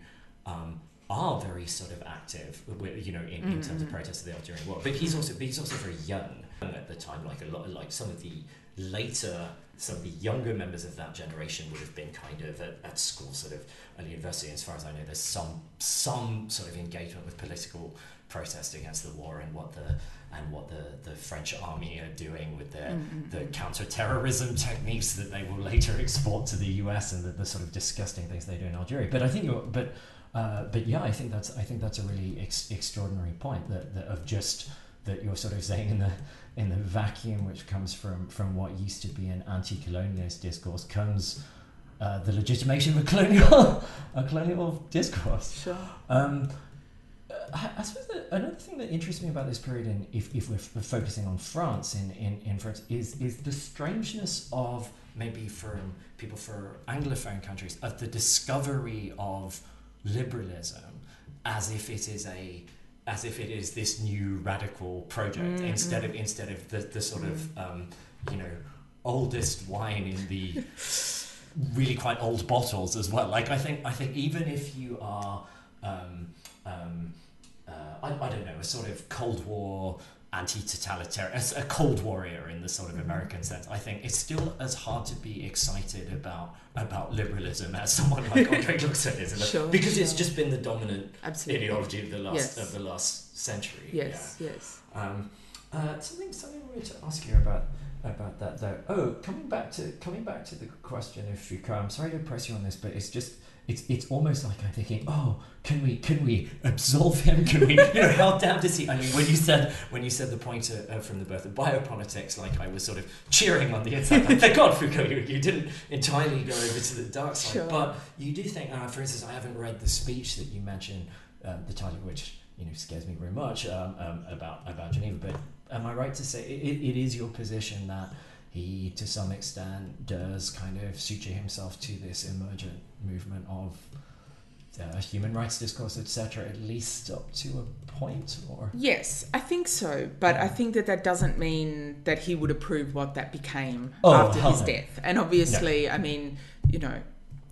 um, are very sort of active, you know, in, in terms of mm-hmm. protests of the Algerian war. But he's also but he's also very young at the time. Like a lot, like some of the later, some of the younger members of that generation would have been kind of at, at school, sort of at university. As far as I know, there's some some sort of engagement with political protest against the war and what the and what the, the French army are doing with their mm-hmm. the counterterrorism techniques that they will later export to the US and the, the sort of disgusting things they do in Algeria. But I think, but uh, but yeah, I think that's I think that's a really ex- extraordinary point that, that of just that you're sort of saying in the in the vacuum which comes from from what used to be an anti-colonialist discourse comes uh, the legitimation of a colonial a colonial discourse. Sure. Um, I, I suppose that another thing that interests me about this period, and if, if we're, f- focusing on France in, in, in France, is is the strangeness of maybe from people for Anglophone countries of the discovery of liberalism as if it is a as if it is this new radical project mm-hmm. instead of instead of the, the sort of mm. um, you know oldest wine in the really quite old bottles as well. Like I think I think even if you are um, um, I, I don't know, a sort of Cold War anti-totalitarian, a Cold Warrior in the sort of American sense. I think it's still as hard to be excited about about liberalism as someone like Andre Glucksmann is, sure, because sure. it's just been the dominant Absolutely. ideology of the last yes. of the last century. Yes, yeah. yes. Um, uh, something something I wanted to ask you about about that though. Oh, coming back to coming back to the question of Foucault. I'm sorry to press you on this, but it's just it's it's almost like I'm thinking, oh, can we can we absolve him? Can we, you know, how damned is he? I mean, when you said when you said the point uh, from the birth of biopolitics, like I was sort of cheering on the inside. Like, Thank God, Foucault, you, you didn't entirely go over to the dark side. Sure. But you do think, uh, for instance, I haven't read the speech that you mentioned, um, the title of which you know scares me very much um, um, about about Geneva. But am I right to say it, it is your position that he, to some extent, does kind of suture himself to this emergent movement of uh, human rights discourse, etc., at least up to a point, or yes, I think so. But I think that that doesn't mean that he would approve what that became oh, after his no. death. And obviously, no. I mean, you know,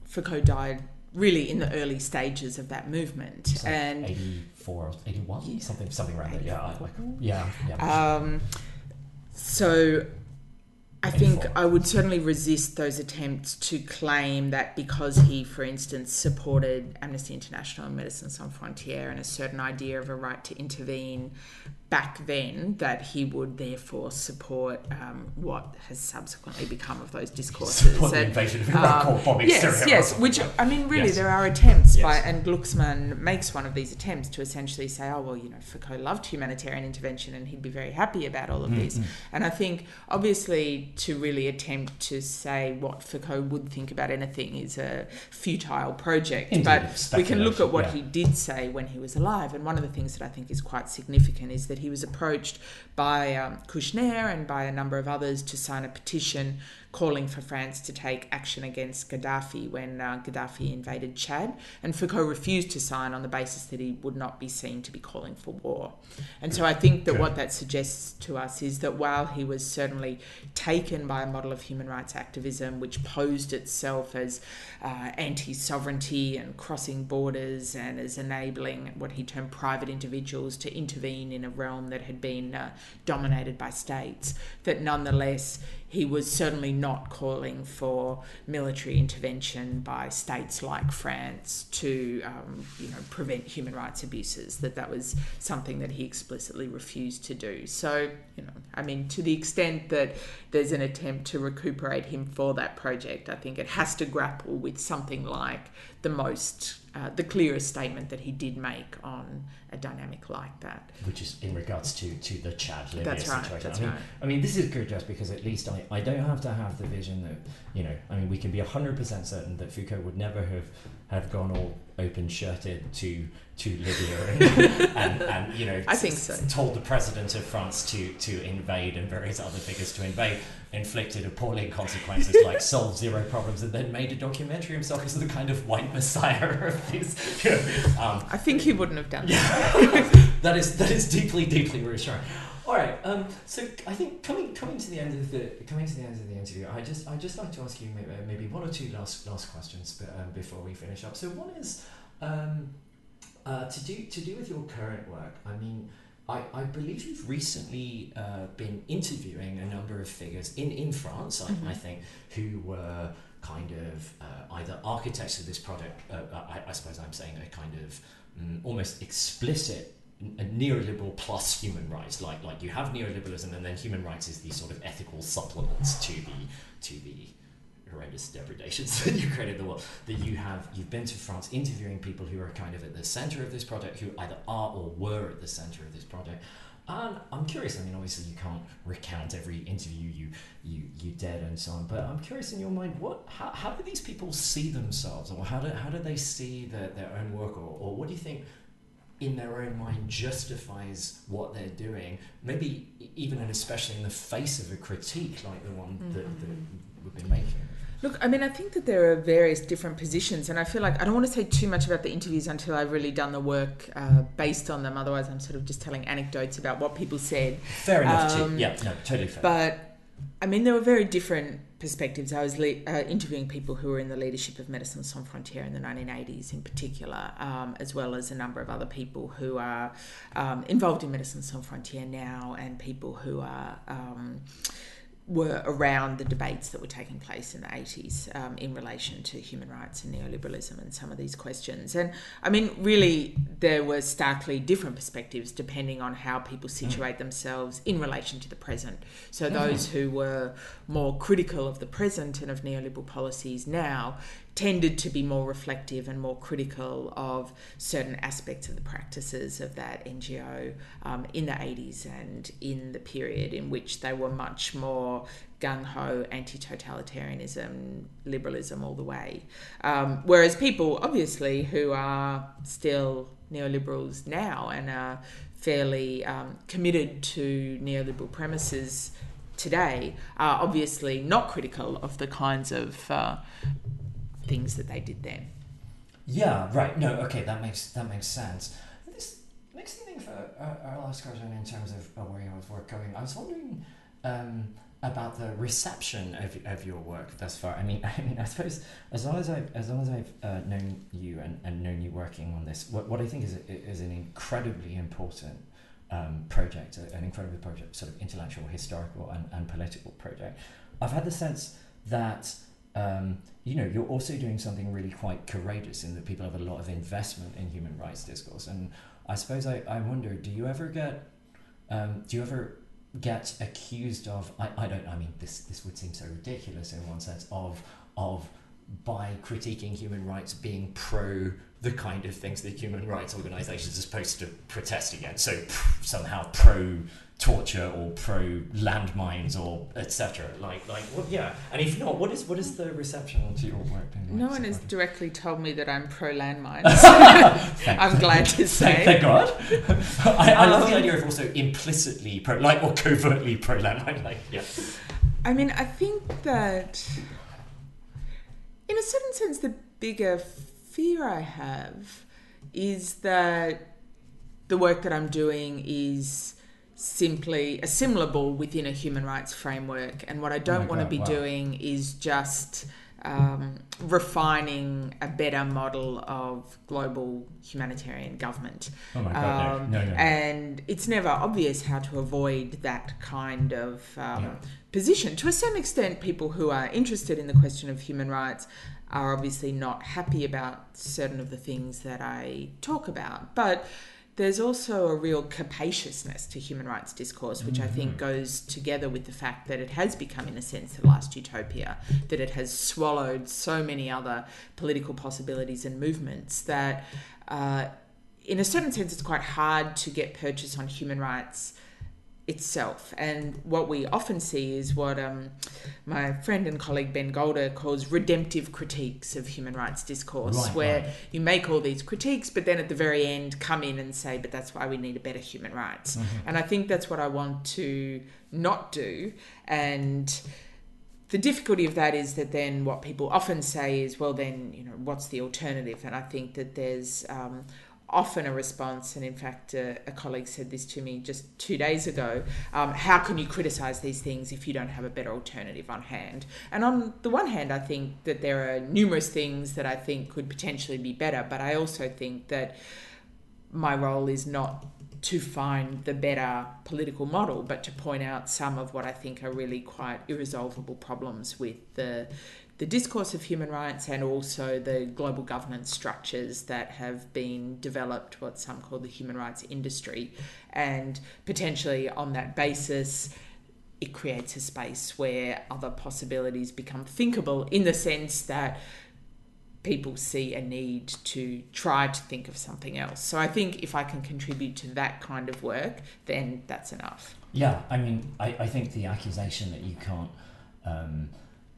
Foucault died really in the early stages of that movement. It's like and 84 81 Yeah. something something around there yeah yeah yeah Um, so I think. I would certainly resist those attempts to claim that because he, for instance, supported Amnesty International and Médecins Sans Frontières and a certain idea of a right to intervene back then, that he would therefore support um, what has subsequently become of those discourses. Support the invasion of Iraq um, or bombing yes, Syria yes. Which I mean, really, Yes. there are attempts by, and Glucksmann makes one of these attempts to essentially say, "Oh, well, you know, Foucault loved humanitarian intervention, and he'd be very happy about all of Mm, this." And I think, obviously, to really attempt to say what Foucault would think about anything is a futile project. Indeed, but we can look at what speculation, he did say when he was alive. And one of the things that I think is quite significant is that he was approached by um, Kouchner and by a number of others to sign a petition calling for France to take action against Gaddafi when uh, Gaddafi invaded Chad. And Foucault refused to sign on the basis that he would not be seen to be calling for war. And so I think that Good. what that suggests to us is that while he was certainly taken by a model of human rights activism which posed itself as uh, anti sovereignty and crossing borders and as enabling what he termed private individuals to intervene in a realm that had been uh, dominated by states, that nonetheless he was certainly not calling for military intervention by states like France to, um, you know, prevent human rights abuses. That that was something that he explicitly refused to do. So, you know, I mean, to the extent that there's an attempt to recuperate him for that project, I think it has to grapple with something like the most, uh, the clearest statement that he did make on a dynamic like that. which is in regards to to the Chad Libya That's right, situation. that's I mean, right. I mean, this is good just because at least I, I don't have to have the vision that you know. I mean, we can be hundred percent certain that Foucault would never have have gone all open shirted to to Libya and, and, and you know I think so. told the president of France to to invade and various other figures to invade, inflicted appalling consequences like solved zero problems, and then made a documentary himself as the kind of white messiah of these. You know, um, I think he wouldn't have done that. that is that is deeply deeply reassuring. All right, um, so I think coming coming to the end of the coming to the end of the interview, I just I just like to ask you maybe, maybe one or two last last questions but, um, before we finish up. So one is um, uh, to do to do with your current work. I mean, I, I believe you've recently uh, been interviewing a number of figures in in France, I, I think, who were kind of uh, either architects of this project. Uh, I, I suppose I'm saying a kind of mm, almost explicit a neoliberal plus human rights like like you have neoliberalism and then human rights is the sort of ethical supplements to the to the horrendous depredations that you created in the world that you have you've been to France interviewing people who are kind of at the center of this project who either are or were at the center of this project and I'm curious. I mean, obviously, you can't recount every interview you you you did and so on. But I'm curious in your mind, what how, how do these people see themselves, or how do how do they see their, their own work, or, or what do you think in their own mind justifies what they're doing? Maybe even and especially in the face of a critique like the one that, that mm-hmm. we've been making. Look, I mean, I think that there are various different positions, and I feel like I don't want to say too much about the interviews until I've really done the work uh, based on them. Otherwise, I'm sort of just telling anecdotes about what people said. Fair enough. Um, too. Yeah, no, totally fair. But I mean, there were very different perspectives. I was le- uh, interviewing people who were in the leadership of Médecins Sans Frontières in the 1980s, in particular, um, as well as a number of other people who are um, involved in Médecins Sans Frontières now, and people who are. Were around the debates that were taking place in the 80s um, in relation to human rights and neoliberalism and some of these questions. And I mean, really, there were starkly different perspectives depending on how people situate themselves in relation to the present. So, those who were more critical of the present and of neoliberal policies now tended to be more reflective and more critical of certain aspects of the practices of that NGO um, in the 80s and in the period in which they were much more gung ho anti totalitarianism, liberalism all the way. Um, whereas people, obviously, who are still neoliberals now and are fairly um, committed to neoliberal premises today are obviously not critical of the kinds of uh, things that they did then. Yeah, right. No, okay, that makes that makes sense. This makes me think for our, our last question in terms of uh, where your work going. I was wondering, um, about the reception of, of your work thus far. I mean, I mean, I suppose as long as I've as long as I've uh, known you and, and known you working on this, what, what I think is is an incredibly important um, project, an incredibly project, sort of intellectual, historical, and, and political project. I've had the sense that um, you know you're also doing something really quite courageous in that people have a lot of investment in human rights discourse, and I suppose I, I wonder, do you ever get um, do you ever get accused of I, I don't I mean this this would seem so ridiculous in one sense of of by critiquing human rights being pro the kind of things that human rights organizations are supposed to protest against. So somehow pro torture or pro landmines or etc like like well, yeah. And if not what is what is the reception to your work no one has directly told me that i'm pro landmines i'm glad to say. thank, thank god. I, I, love um, the idea of also implicitly pro like or covertly pro landmine like yeah. I mean i think that in a certain sense the bigger fear i have is that the work that i'm doing is simply assimilable within a human rights framework. And what I don't oh want to be wow. doing is just um, refining a better model of global humanitarian government. Oh my God, um, no. No, no, And it's never obvious how to avoid that kind of um, yeah. position. To a certain extent, people who are interested in the question of human rights are obviously not happy about certain of the things that I talk about. But there's also a real capaciousness to human rights discourse, which. I think mm-hmm. goes together with the fact that it has become, in a sense, the last utopia, that it has swallowed so many other political possibilities and movements that, uh, in a certain sense, it's quite hard to get purchase on human rights itself. And what we often see is what um, my friend and colleague Ben Golder calls redemptive critiques of human rights discourse, right, where right. you make all these critiques, but then at the very end come in and say, but that's why we need a better human rights. Mm-hmm. And I think that's what I want to not do. And the difficulty of that is that then what people often say is, well, then, you know, what's the alternative? And I think that there's um, often a response, and in fact, a, a, colleague said this to me just two days ago. Um, how can you criticise these things if you don't have a better alternative on hand? And on the one hand, I think that there are numerous things that I think could potentially be better, but I also think that my role is not to find the better political model, but to point out some of what I think are really quite irresolvable problems with the the discourse of human rights and also the global governance structures that have been developed, what some call the human rights industry. And potentially on that basis, it creates a space where other possibilities become thinkable in the sense that people see a need to try to think of something else. So I think if I can contribute to that kind of work, then that's enough. Yeah, I mean, I, I think the accusation that you can't. Um,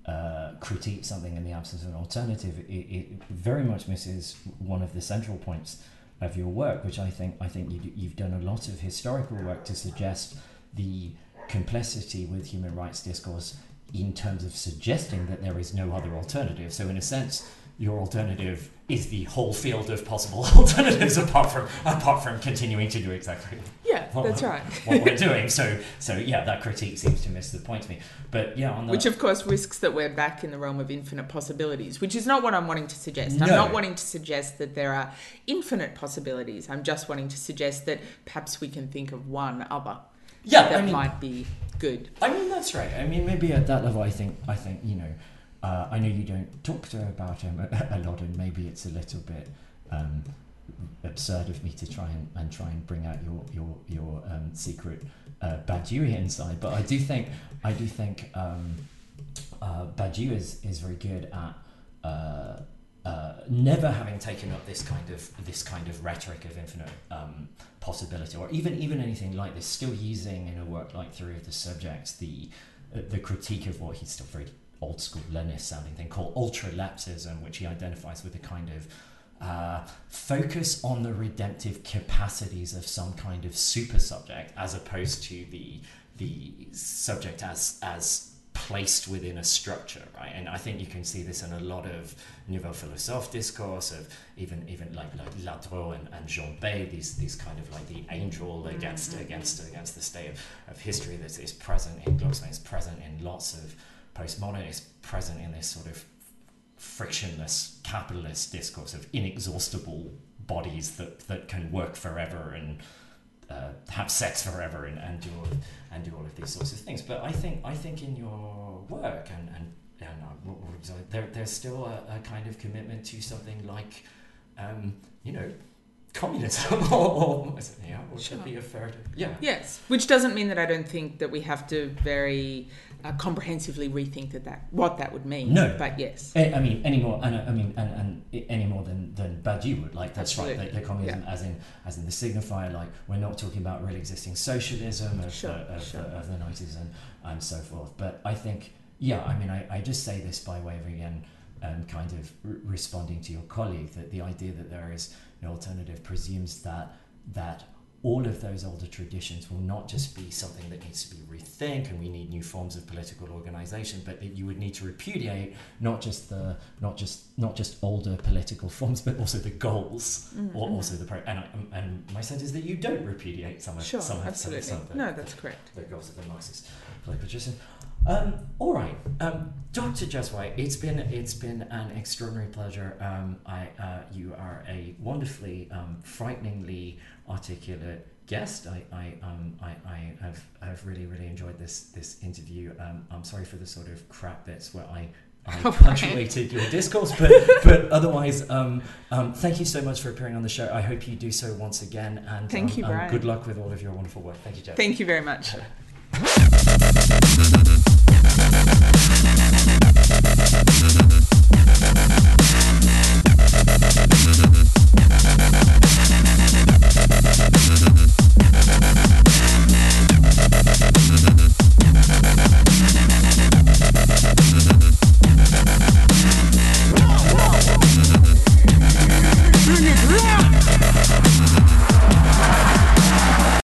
uh, critique something in the absence of an alternative, it, it, very much misses one of the central points of your work, which I think I think you, you've done a lot of historical work to suggest the complicity with human rights discourse in terms of suggesting that there is no other alternative. So, in a sense, your alternative is the whole field of possible alternatives apart from apart from continuing to do exactly yeah what, that's right. what we're doing. So so yeah that critique seems to miss the point to me. But yeah the, which of course risks that we're back in the realm of infinite possibilities which is not what i'm wanting to suggest. No. i'm not wanting to suggest that there are infinite possibilities. I'm just wanting to suggest that perhaps we can think of one other yeah that I mean, might be good. I mean that's right. I mean maybe at that level i think i think you know uh, I know you don't talk to her about him a, lot, and maybe it's a little bit um, absurd of me to try and, and try and bring out your your your um, secret uh, Badiouian side. But I do think I do think um, uh, is is very good at. Uh, uh, never having taken up this kind of this kind of rhetoric of infinite um, possibility, or even even anything like this, still using in a work like Theory of the Subject the uh, the critique of what he's still very old school Leninist sounding thing called ultraleftism, which he identifies with a kind of uh, focus on the redemptive capacities of some kind of super subject as opposed to the the subject as as placed within a structure, right? And I think you can see this in a lot of nouveau Philosophe discourse of even even like like Lardreau and, and Jambet, these these kind of like the angel against mm-hmm. against against the state of, of history that is present in Glucksmann, is present in lots of postmodern, is present in this sort of frictionless capitalist discourse of inexhaustible bodies that, that can work forever and uh, have sex forever and, and do all of, and do all of these sorts of things. But I think I think in your work and and, and uh, there, there's still a, a, kind of commitment to something like um, you know communism or, or yeah, or sure. be a fair yeah yes which doesn't mean that I don't think that we have to very uh, comprehensively rethink that, that what that would mean. No, but yes. I, mean, any more, and I mean, and, and any more than than Badiou would. Like that's Absolutely. right. The, the communism, yeah. as in as in the signifier. Like we're not talking about really existing socialism of, sure, the, of, sure. the, of the nineties and and so forth. But I think, yeah, I mean, I, I just say this by way of again. Um, kind of re- responding to your colleague that the idea that there is an alternative presumes that that all of those older traditions will not just be something that needs to be rethink and we need new forms of political organization but that you would need to repudiate not just the not just not just older political forms but also the goals mm-hmm. or also the pro- and, I, and my sense is that you don't repudiate some of sure, some, absolutely. some, some no that's correct the goals of the Marxist political tradition um, all right, um, Dr. Jess Whyte, it's been it's been an extraordinary pleasure. Um, I uh, you are a wonderfully, um, frighteningly articulate guest. I I, um, I I have have really really enjoyed this this interview. Um, I'm sorry for the sort of crap bits where I I punctuated your discourse, but but otherwise, um, um, thank you so much for appearing on the show. I hope you do so once again, and thank um, you, Brian. good luck with all of your wonderful work. Thank you, Jeff. Thank you very much. Mm-hmm.